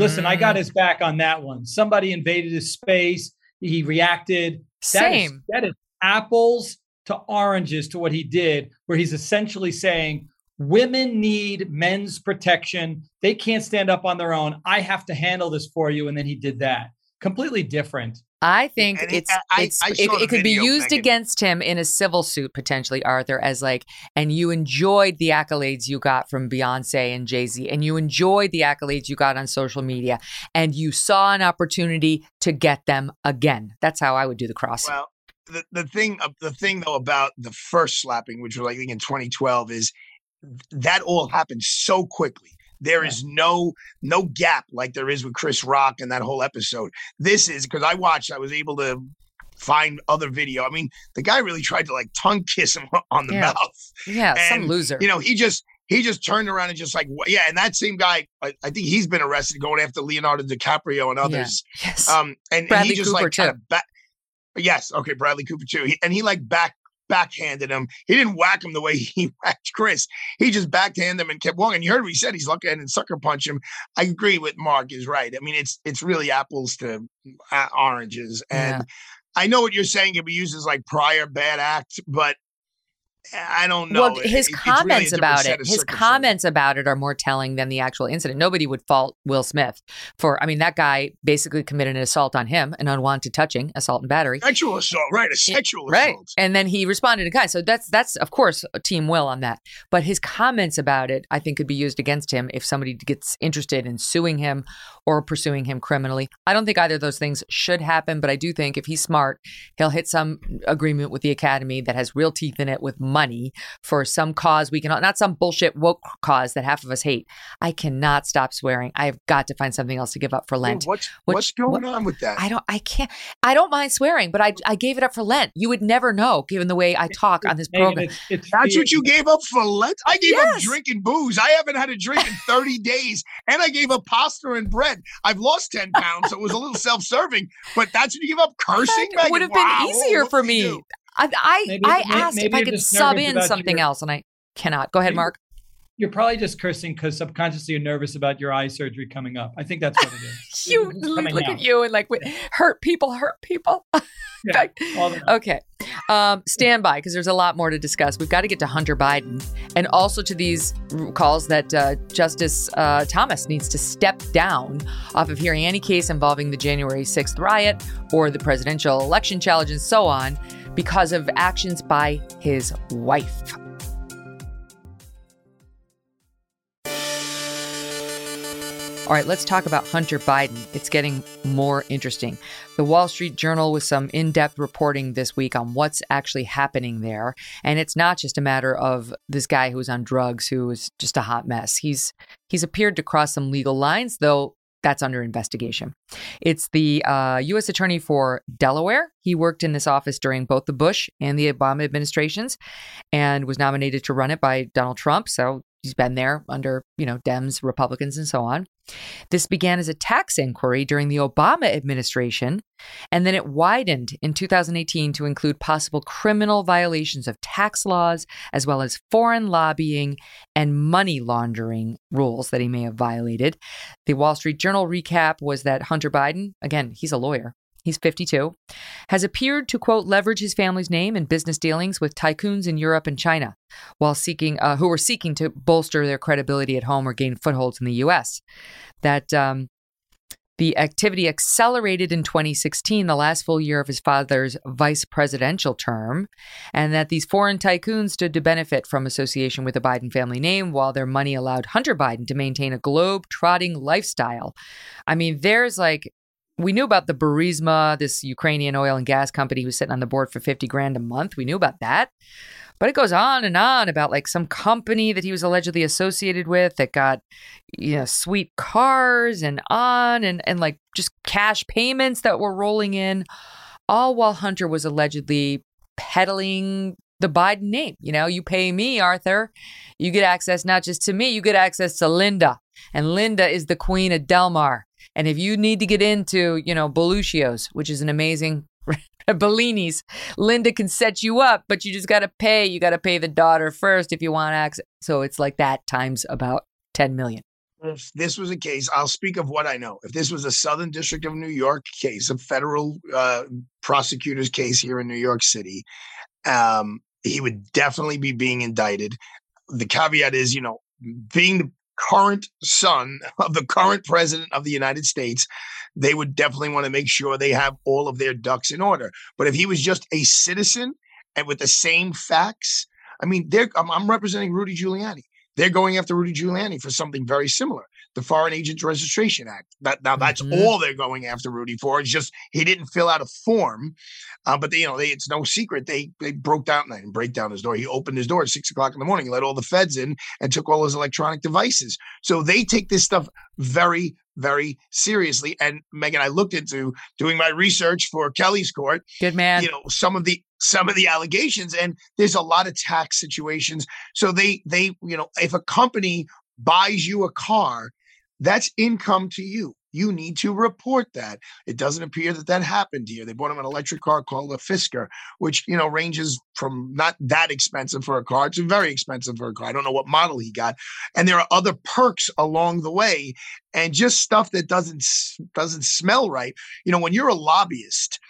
Listen, I got mm. his back on that one. Somebody invaded his space. He reacted. That is- Same. that is apples to oranges to what he did, where he's essentially saying women need men's protection. They can't stand up on their own. I have to handle this for you. And then he did that. Completely different. I think And it- it's, I- it's I it, it could be used Megyn. against him in a civil suit potentially, Arthur, as like, and you enjoyed the accolades you got from Beyonce and Jay Z, and you enjoyed the accolades you got on social media, and you saw an opportunity to get them again. That's how I would do the cross. Well, the, the thing uh, the thing though about the first slapping, which was I think in 2012, is that all happened so quickly. There is no no gap like there is with Chris Rock and that whole episode. This is because I watched. I was able to find other video. I mean, the guy really tried to like tongue kiss him <laughs> on the Yeah. mouth. yeah, some and, loser. You know, he just he just turned around and just like yeah. And that same guy, I, I think he's been arrested going after Leonardo DiCaprio and others. yes. Um, and, and he just Cooper, like kind of back. Yes, okay, Bradley Cooper too. He, and he like back backhanded him. He didn't whack him the way <laughs> he whacked Chris. He just backhanded him and kept walking. You heard what he said. He's lucky I didn't sucker punch him. I agree with Mark. Is right. I mean, it's it's really apples to uh, oranges. And Yeah. I know what you're saying. It be used as like prior bad act, but I don't know. Well, his it- it's really comments about it, his comments about it are more telling than the actual incident. Nobody would fault Will Smith for, I mean, that guy basically committed an assault on him, an unwanted touching, assault and battery. Sexual assault, right? A sexual Right. assault. And then he responded in kind. So that's that's of course team Will on that. But his comments about it, I think, could be used against him if somebody gets interested in suing him or pursuing him criminally. I don't think either of those things should happen, but I do think if he's smart, he'll hit some agreement with the academy that has real teeth in it with money for some cause we can not some bullshit woke cause that half of us hate. I cannot stop swearing. I've got to find something else to give up for Lent. What's Which- what's going what- on with that? I don't I can't I don't mind swearing, but I I gave it up for Lent. You would never know given the way I talk on this Megyn, program. it's- it's That's fear. what you gave up for Lent? I gave up drinking booze. I haven't had a drink in 30 <laughs> days. And I gave up pasta and bread. I've lost 10 pounds, so it was a little self serving. But that's what you give up cursing? It would have Megyn? been easier for me. I I, Maybe- I asked if maybe I could sub in something your- else, and I cannot. Go ahead, Mark. You're probably just cursing because subconsciously you're nervous about your eye surgery coming up. I think that's what it is. <laughs> You look out. at you and like wait, hurt people, hurt people. <laughs> Yeah, <laughs> Okay. Um, stand by because there's a lot more to discuss. We've got to get to Hunter Biden and also to these calls that uh, Justice uh, Thomas needs to step down off of hearing any case involving the January 6th riot or the presidential election challenge and so on because of actions by his wife. All right, let's talk about Hunter Biden. It's getting more interesting. The Wall Street Journal with some in depth reporting this week on what's actually happening there. And it's not just a matter of this guy who's on drugs who is just a hot mess. He's he's appeared to cross some legal lines, though that's under investigation. It's the uh, U.S. Attorney for Delaware. He worked in this office during both the Bush and the Obama administrations and was nominated to run it by Donald Trump. So he's been there under, you know, Dems, Republicans, and so on. This began as a tax inquiry during the Obama administration, and then it widened in 2018 to include possible criminal violations of tax laws, as well as foreign lobbying and money laundering rules that he may have violated. The Wall Street Journal recap was that Hunter Biden, again, he's a lawyer. He's 52, has appeared to quote leverage his family's name in business dealings with tycoons in Europe and China, while seeking uh, who were seeking to bolster their credibility at home or gain footholds in the U.S. That um, the activity accelerated in 2016, the last full year of his father's vice presidential term, and that these foreign tycoons stood to benefit from association with the Biden family name, while their money allowed Hunter Biden to maintain a globe trotting lifestyle. I mean, there's like we knew about the Burisma, this Ukrainian oil and gas company who's sitting on the board for 50 grand a month. We knew about that. But it goes on and on about like some company that he was allegedly associated with that got, you know, sweet cars and on and, and like just cash payments that were rolling in, all while Hunter was allegedly peddling the Biden name. You know, you pay me, Arthur, you get access not just to me, you get access to Linda. And Linda is the queen of Delmar. And if you need to get into, you know, Belucci's, which is an amazing <laughs> Bellini's, Linda can set you up, but you just got to pay. You got to pay the daughter first if you want access. So it's like that times about 10 million. if this was a case, I'll speak of what I know. If this was a Southern District of New York case, a federal uh, prosecutor's case here in New York City, um, he would definitely be being indicted. The caveat is, you know, being the current son of the current president of the United States, they would definitely want to make sure they have all of their ducks in order. But if he was just a citizen and with the same facts, I mean, I'm, I'm representing Rudy Giuliani. They're going after Rudy Giuliani for something very similar, the Foreign Agents Registration Act. That now that's Mhm. all they're going after Rudy for. It's just he didn't fill out a form, uh, but they, you know, they, it's no secret they they broke down and break down his door. He opened his door at six o'clock in the morning, let all the feds in, and took all his electronic devices. So they take this stuff very very seriously. And Megyn, I looked into doing my research for Kelly's court Good man. you know some of the some of the allegations and there's a lot of tax situations so they they you know if a company buys you a car that's income to you. You need to report that. It doesn't appear that that happened here they bought him an electric car called a fisker which you know ranges from not that expensive for a car to very expensive for a car. I don't know what model he got. And there are other perks along the way and just stuff that doesn't doesn't smell right. You know when you're a lobbyist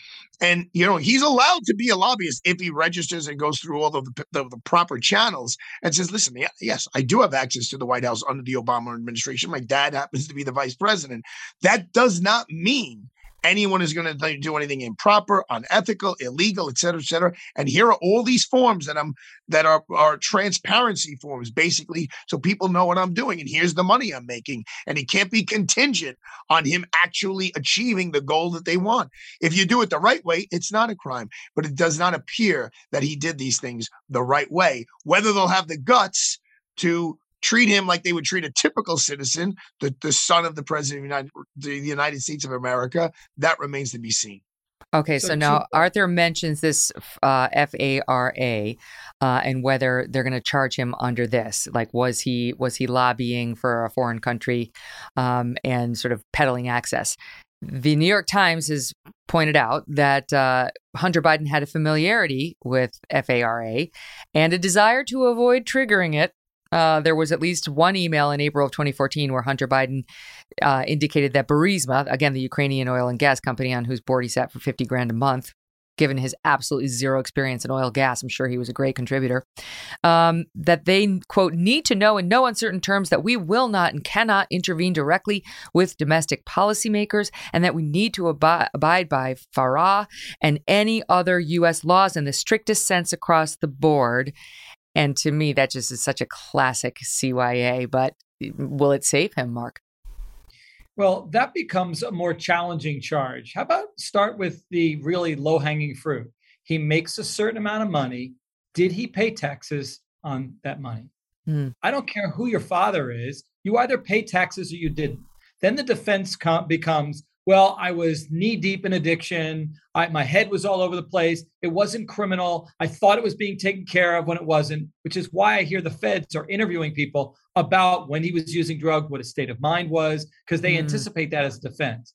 and you know he's allowed to be a lobbyist if he registers and goes through all of the, the, the proper channels and says listen yes i do have access to the white house under the obama administration. My dad happens to be the vice president. That does not mean anyone is going to do anything improper unethical illegal et cetera et cetera and here are all these forms that i'm that are are transparency forms basically so people know what i'm doing and here's the money i'm making and it can't be contingent on him actually achieving the goal that they want if you do it the right way, it's not a crime. But it does not appear that he did these things the right way. Whether they'll have the guts to treat him like they would treat a typical citizen, the, the son of the president of the United, the United States of America, that remains to be seen. Okay, so, So now two- Arthur mentions this uh, FARA uh, and whether they're going to charge him under this. Like, was he was he lobbying for a foreign country um, and sort of peddling access? the New York Times has pointed out that uh, Hunter Biden had a familiarity with FARA and a desire to avoid triggering it. Uh, there was at least one email in April of 2014 where Hunter Biden uh, indicated that Burisma, again, the Ukrainian oil and gas company on whose board he sat for 50 grand a month, given his absolutely zero experience in oil gas, I'm sure he was a great contributor, um, that they, quote, need to know in no uncertain terms that we will not and cannot intervene directly with domestic policymakers and that we need to ab- abide by FARA and any other U.S. laws in the strictest sense across the board. And to me, that just is such a classic CYA, but will it save him, Mark? Well, that becomes a more challenging charge. How about start with the really low hanging fruit? He makes a certain amount of money. Did he pay taxes on that money? Mm. I don't care who your father is. You either pay taxes or you didn't. Then the defense com- becomes well, I was knee deep in addiction. I, my head was all over the place. It wasn't criminal. I thought it was being taken care of when it wasn't, which is why I hear the feds are interviewing people about when he was using drug, what his state of mind was, because they mm. anticipate that as a defense.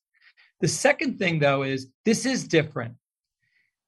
The second thing, though, is this is different.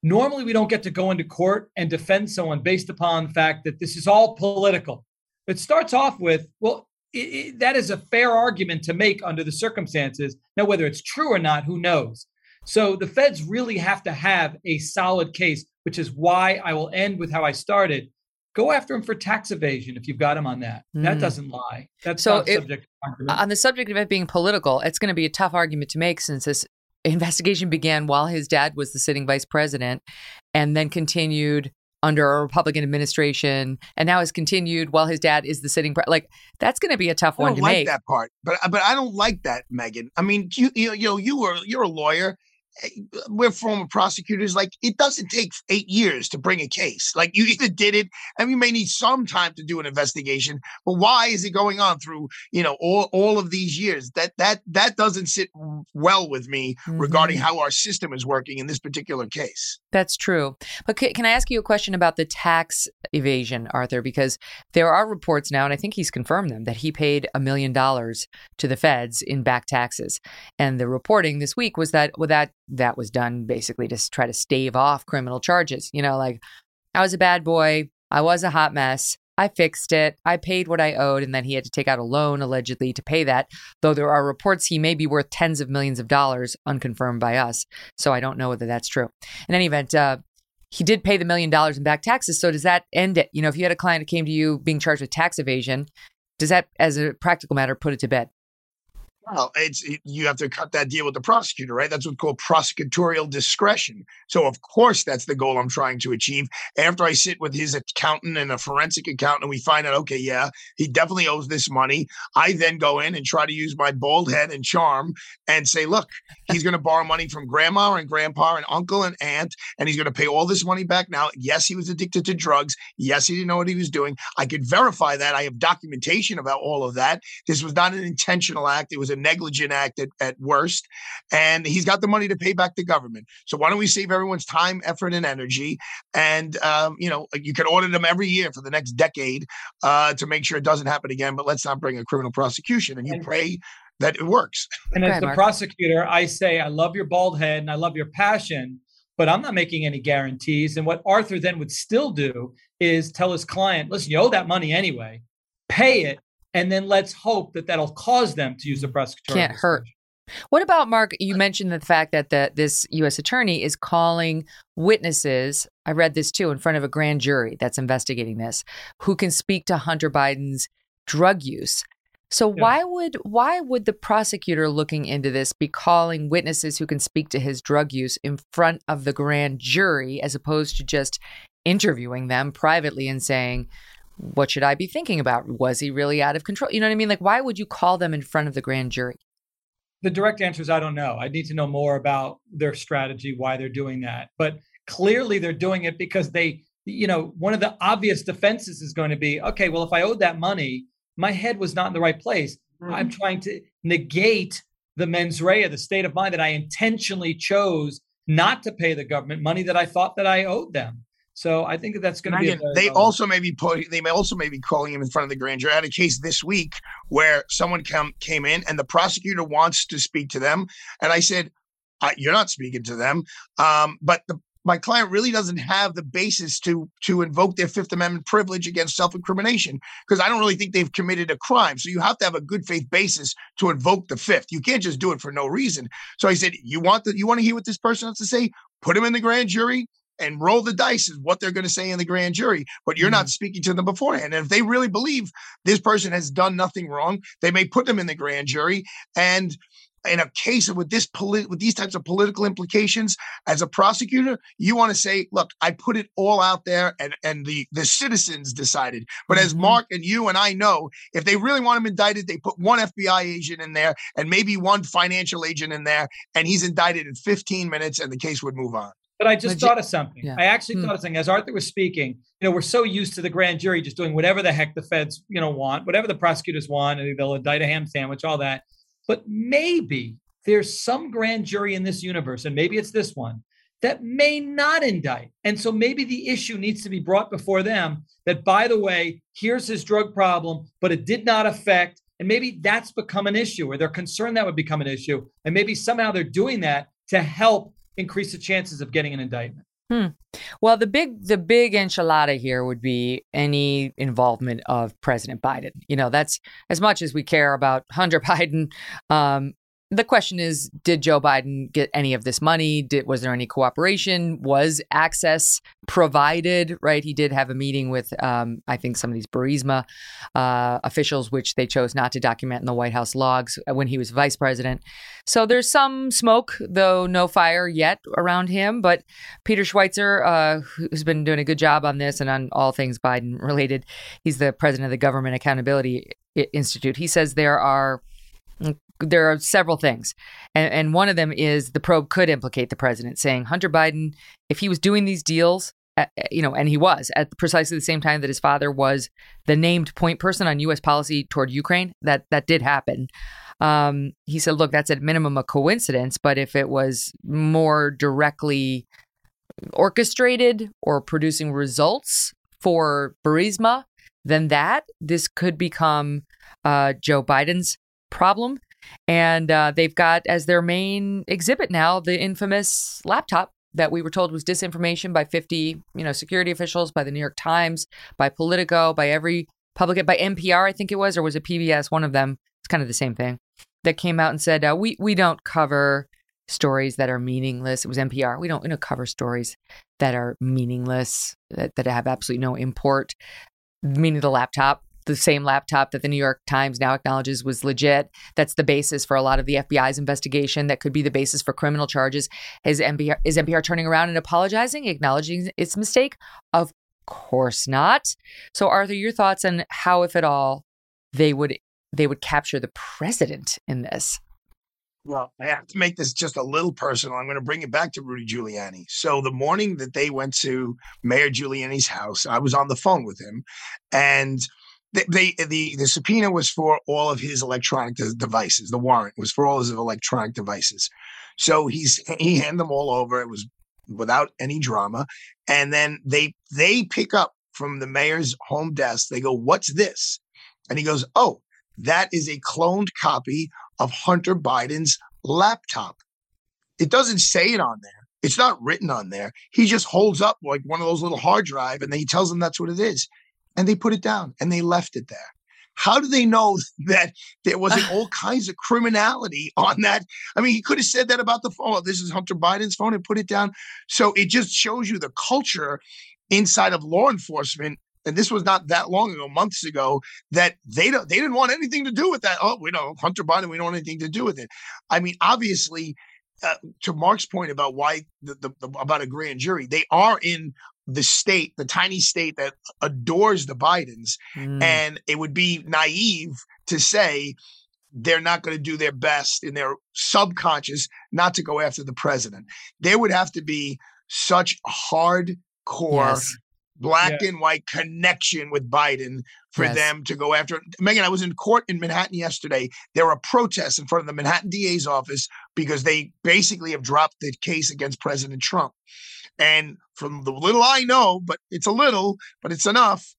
Normally, we don't get to go into court and defend someone based upon the fact that this is all political. It starts off with, well, it, it, that is a fair argument to make under the circumstances. Now, whether it's true or not, who knows? So the feds really have to have a solid case, which is why I will end with how I started. Go after him for tax evasion if you've got him on that. Mm. That doesn't lie. That's so it, on the subject of it being political. It's going to be a tough argument to make since this <laughs> investigation began while his dad was the sitting vice president, and then continued under a Republican administration, and now has continued while his dad is the sitting pre- like that's going to be a tough one to like make. That part, but but I don't like that, Megyn. I mean, you you you know you were you're a lawyer we're former prosecutors. Like it doesn't take eight years to bring a case. Like you either did it, and you may need some time to do an investigation. But why is it going on through you know all all of these years? That that that doesn't sit well with me mm-hmm. regarding how our system is working in this particular case. That's true. But can I ask you a question about the tax evasion, Arthur? Because there are reports now, and I think he's confirmed them, that he paid a million dollars to the feds in back taxes. And the reporting this week was that well, that that was done basically to try to stave off criminal charges. You know, like I was a bad boy, I was a hot mess. I fixed it. I paid what I owed, and then he had to take out a loan allegedly to pay that. Though there are reports he may be worth tens of millions of dollars, unconfirmed by us. So I don't know whether that's true. In any event, uh, he did pay the million dollars in back taxes. So does that end it? You know, if you had a client that came to you being charged with tax evasion, does that, as a practical matter, put it to bed? Well, it's it, you have to cut that deal with the prosecutor, right? That's what's called prosecutorial discretion. So, of course, that's the goal I'm trying to achieve. After I sit with his accountant and a forensic accountant, and we find out, okay, yeah, he definitely owes this money. I then go in and try to use my bald head and charm and say, look, he's going to borrow money from grandma and grandpa and uncle and aunt, and he's going to pay all this money back now. Yes, he was addicted to drugs. Yes, he didn't know what he was doing. I could verify that. I have documentation about all of that. This was not an intentional act. It was a negligent act at, at worst. And he's got the money to pay back the government. So why don't we save everyone's time, effort, and energy? And, um, you know, you can audit them every year for the next decade uh, to make sure it doesn't happen again. But let's not bring a criminal prosecution. And you pray that it works. <laughs> And as the prosecutor, I say, I love your bald head and I love your passion, but I'm not making any guarantees. And what Arthur then would still do is tell his client, listen, you owe that money anyway, pay it, and then let's hope that that'll cause them to use the prosecutor. Can't hurt. What about Mark? You mentioned the fact that the, this U.S. attorney is calling witnesses. I read this too in front of a grand jury that's investigating this, who can speak to Hunter Biden's drug use. So yeah. why would why would the prosecutor looking into this be calling witnesses who can speak to his drug use in front of the grand jury as opposed to just interviewing them privately and saying, what should I be thinking about? Was he really out of control? You know what I mean? Like, why would you call them in front of the grand jury? The direct answer is I don't know. I need to know more about their strategy, why they're doing that. But clearly, they're doing it because they, you know, one of the obvious defenses is going to be okay, well, if I owed that money, my head was not in the right place. Mm-hmm. I'm trying to negate the mens rea, the state of mind that I intentionally chose not to pay the government money that I thought that I owed them. So I think that that's going to be. they also may be put, They may also may be calling him in front of the grand jury. I had a case this week where someone come came in and the prosecutor wants to speak to them, and I said, uh, "You're not speaking to them." Um, but the my client really doesn't have the basis to to invoke their Fifth Amendment privilege against self-incrimination because I don't really think they've committed a crime. So you have to have a good faith basis to invoke the Fifth. You can't just do it for no reason. So I said, you want the, you want to hear what this person has to say? Put him in the grand jury and roll the dice is what they're going to say in the grand jury. But you're mm-hmm. not speaking to them beforehand. And if they really believe this person has done nothing wrong, they may put them in the grand jury and in a case with this polit- with these types of political implications as a prosecutor you want to say look i put it all out there and and the the citizens decided but mm-hmm. as mark and you and i know if they really want him indicted they put one fbi agent in there and maybe one financial agent in there and he's indicted in 15 minutes and the case would move on but I just thought of something. Yeah. I actually hmm. thought of something. As Arthur was speaking, you know, we're so used to the grand jury just doing whatever the heck the feds, you know, want, whatever the prosecutors want, and they'll indict a ham sandwich, all that. But maybe there's some grand jury in this universe, and maybe it's this one, that may not indict. And so maybe the issue needs to be brought before them that, by the way, here's his drug problem, but it did not affect. And maybe that's become an issue, or they're concerned that would become an issue. And maybe somehow they're doing that to help increase the chances of getting an indictment. Hmm. Well, the big the big enchilada here would be any involvement of President Biden. You know, that's as much as we care about Hunter <laughs> Biden. Um, the question is did joe biden get any of this money? Did was there any cooperation? Was access provided right? He did have a meeting with um, i think some of these burisma uh, officials which they chose not to document in the white house logs when he was vice president. So there's some smoke though no fire yet around him but peter schweizer uh, who's been doing a good job on this and on all things biden related he's the president of the government accountability institute. He says there are there are several things. And, and one of them is the probe could implicate the president, saying Hunter Biden, if he was doing these deals, at, you know, and he was at precisely the same time that his father was the named point person on U.S. policy toward Ukraine. That that did happen. Um, he said, "Look, that's at minimum a coincidence, but if it was more directly orchestrated or producing results for Burisma than that, this could become uh, Joe Biden's problem. And uh, they've got as their main exhibit now the infamous laptop that we were told was disinformation by 50, you know, security officials, by the New York Times, by Politico, by every public, by NPR, I think it was, or was it PBS? One of them. It's kind of the same thing. That came out and said, uh, "We we don't cover stories that are meaningless." It was NPR. We don't we don't cover stories that are meaningless that, that have absolutely no import. Meaning the laptop the same laptop that the New York Times now acknowledges was legit. That's the basis for a lot of the FBI's investigation. That could be the basis for criminal charges. Is NPR is NPR turning around and apologizing, acknowledging its mistake? Of course not. So, Arthur, your thoughts on how, if at all, they would they would capture the president in this? Well, I have to make this just a little personal. I'm going to bring it back to Rudy Giuliani. So the morning that they went to Mayor Giuliani's house, I was on the phone with him, and they, the the subpoena was for all of his electronic devices. The warrant was for all his electronic devices. So he's he handed them all over. It was without any drama. And then they they pick up from the mayor's home desk. They go, "What's this?" And he goes, "Oh, that is a cloned copy of Hunter Biden's laptop. It doesn't say it on there. It's not written on there. He just holds up like one of those little hard drive and then he tells them that's what it is and they put it down and they left it there. How do they know <laughs> that there wasn't <laughs> all kinds of criminality on that? I mean, he could have said that about the phone. Oh, this is Hunter Biden's phone and put it down. So it just shows you the culture inside of law enforcement. And this was not that long ago, months ago, that they don't they didn't want anything to do with that. Oh, we know Hunter Biden, we don't want anything to do with it. I mean, obviously, uh, to Mark's point about why the, the, the, about a grand jury, they are in the state, the tiny state that adores the Bidens. Mm. And it would be naive to say they're not going to do their best in their subconscious not to go after the president. There would have to be such hardcore yes. Black yeah. and white connection with Biden for yes. them to go after. Megyn, I was in court in Manhattan yesterday. There were protests in front of the Manhattan DA's office because they basically have dropped the case against President Trump. And from the little I know, but it's a little, but it's enough.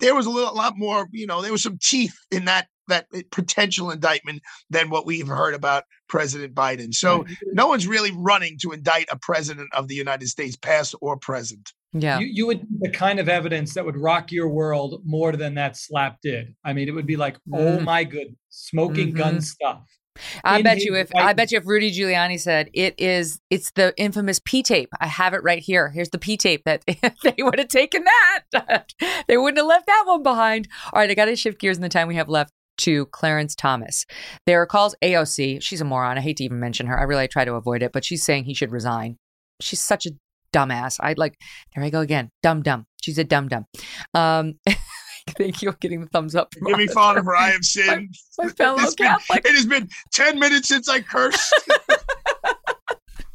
There was a little, a lot more, you know, there was some teeth in that that potential indictment than what we've heard about President Biden. So no one's really running to indict a president of the United States, past or present. Yeah. You, you would the kind of evidence that would rock your world more than that slap did. I mean, it would be like, oh Mm. my good, smoking Mhm. gun stuff. I In bet you if I bet you if Rudy Giuliani said it is it's the infamous P tape. I have it right here. Here's the P tape that <laughs> they would have taken that. <laughs> they wouldn't have left that one behind. All right, I got to shift gears in the time we have left to Clarence Thomas. There are calls AOC. She's a moron. I hate to even mention her. I really try to avoid it, but she's saying he should resign. She's such a dumbass. I'd like there I go again. Dumb dumb. She's a dumb dumb. Um <laughs> Thank you for getting the thumbs up. Give me father for I have sinned. My fellow It's been- it has been 10 minutes since I cursed. <laughs>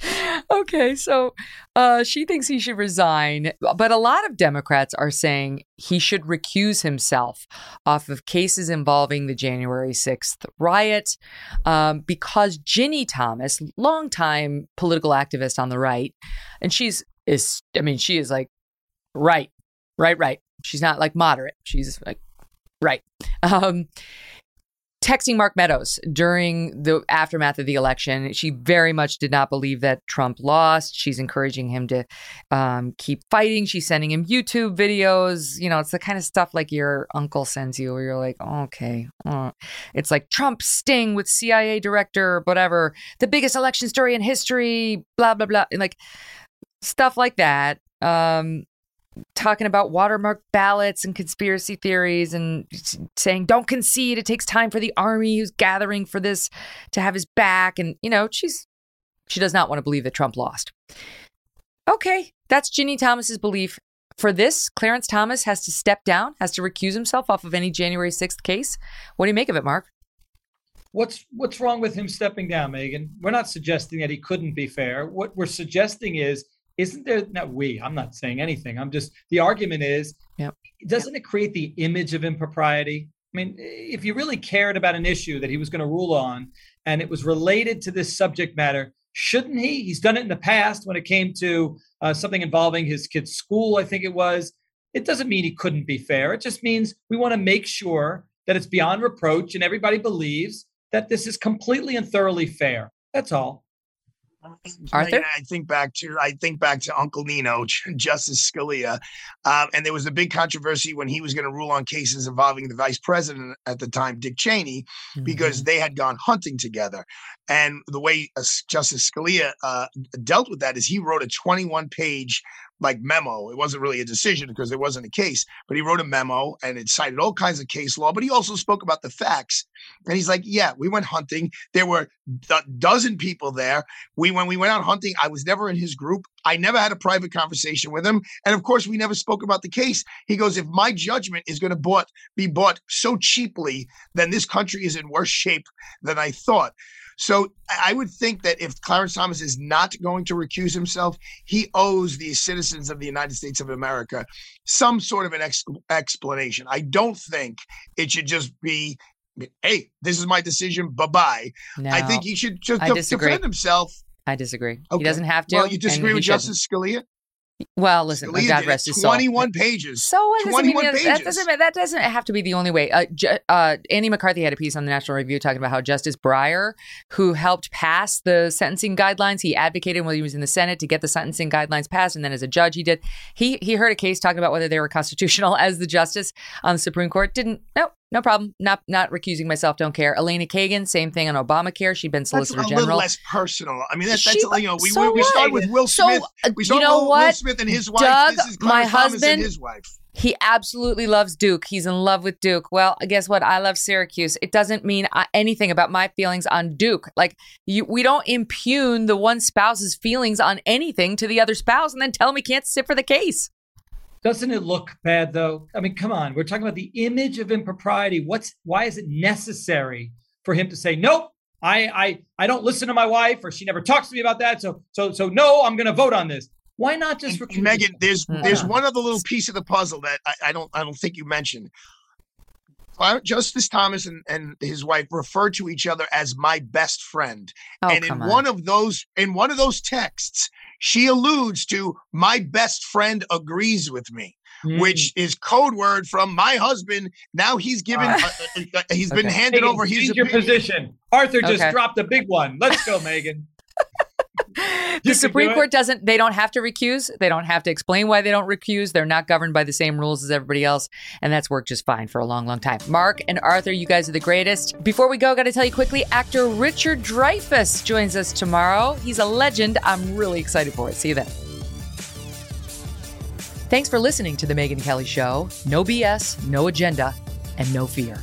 <laughs> okay, so uh, she thinks he should resign, but a lot of Democrats are saying he should recuse himself off of cases involving the January 6th riot um, because Ginni Thomas, longtime political activist on the right, and she's is I mean she is like right, right, right. She's not like moderate. She's like right. Um, texting Mark Meadows during the aftermath of the election. She very much did not believe that Trump lost. She's encouraging him to um, keep fighting. She's sending him YouTube videos. You know, it's the kind of stuff like your uncle sends you, where you're like, oh, okay. uh." It's like Trump sting with CIA director, whatever, the biggest election story in history, blah, blah, blah. And like stuff like that. Um, talking about watermark ballots and conspiracy theories and saying don't concede it takes time for the army who's gathering for this to have his back and you know she's she does not want to believe that Trump lost. Okay, that's Ginni Thomas's belief. For this, Clarence Thomas has to step down, has to recuse himself off of any January 6th case. What do you make of it, Mark? What's what's wrong with him stepping down, Megyn? We're not suggesting that he couldn't be fair. What we're suggesting is, isn't there not we? I'm not saying anything. I'm just the argument is, Yep. doesn't it create the image of impropriety? I mean, if you really cared about an issue that he was going to rule on, and it was related to this subject matter, shouldn't he? He's done it in the past when it came to uh, something involving his kid's school, I think it was. It doesn't mean he couldn't be fair. It just means we want to make sure that it's beyond reproach and everybody believes that this is completely and thoroughly fair. That's all. Arthur? Megyn, I think back to I think back to Uncle Nino, <laughs> Justice Scalia, um, and there was a big controversy when he was going to rule on cases involving the vice president at the time, Dick Cheney, because they had gone hunting together. And the way uh, Justice Scalia uh, dealt with that is he wrote a 21 page like memo. It wasn't really a decision because there wasn't a case, but he wrote a memo and it cited all kinds of case law. But he also spoke about the facts. And he's like, "Yeah, we went hunting. There were a dozen people there. We when we went out hunting, I was never in his group. I never had a private conversation with him, and of course, we never spoke about the case." He goes, "If my judgment is going to bought be bought so cheaply, then this country is in worse shape than I thought." So I would think that if Clarence Thomas is not going to recuse himself, he owes the citizens of the United States of America some sort of an ex- explanation. I don't think it should just be, hey, this is my decision, bye bye. I think he should just de- defend himself. I disagree. He doesn't have to. Well, you disagree with. Justice Scalia? Well, listen, Scalia God rest his soul. 21 pages. So what it mean? 21 That pages. doesn't that doesn't have to be the only way. Uh, Ju- uh, Andy McCarthy had a piece on the National Review talking about how Justice Breyer, who helped pass the sentencing guidelines, he advocated when he was in the Senate to get the sentencing guidelines passed, and then as a judge, he did. He he heard a case talking about whether they were constitutional <laughs> as the justice on the Supreme Court. Didn't no no problem. Not not recusing myself. Don't care. Elena Kagan, same thing on Obamacare. She'd been Solicitor That's a General. little less personal. I mean, that, She- that's you know, we so we, we start with Will So, Smith. uh, we you know with Will what? Smith and his wife. Doug, this is my Thomas husband- and his wife. He absolutely loves Duke. He's in love with Duke. Well, guess what? I love Syracuse. It doesn't mean uh, anything about my feelings on Duke. Like you, we don't impugn the one spouse's feelings on anything to the other spouse, and then tell him he can't sit for the case. Doesn't it look bad though? I mean, come on. We're talking about the image of impropriety. What's why is it necessary for him to say, nope, I I I don't listen to my wife or she never talks to me about that. So so so no, I'm gonna vote on this. Why not just And recuse Megyn, there's Mm. there's one other little piece of the puzzle that I, I don't I don't think you mentioned. Clar- Justice Thomas and, and his wife refer to each other as my best friend. Oh, and in on. one of those in one of those texts, she alludes to my best friend agrees with me. Mm. Which is code word from my husband. Now he's given, uh, uh, uh, he's been okay. handed over his your position. Arthur just okay. dropped a big one. Let's go, Megyn. <laughs> <laughs> the Supreme Court doesn't, they don't have to recuse. They don't have to explain why they don't recuse. They're not governed by the same rules as everybody else. And that's worked just fine for a long, long time. Mark and Arthur, you guys are the greatest. Before we go, got to tell you quickly actor Richard Dreyfuss joins us tomorrow. He's a legend. I'm really excited for it. See you then. Thanks for listening to The Megyn Kelly Show. No BS, no agenda, and no fear.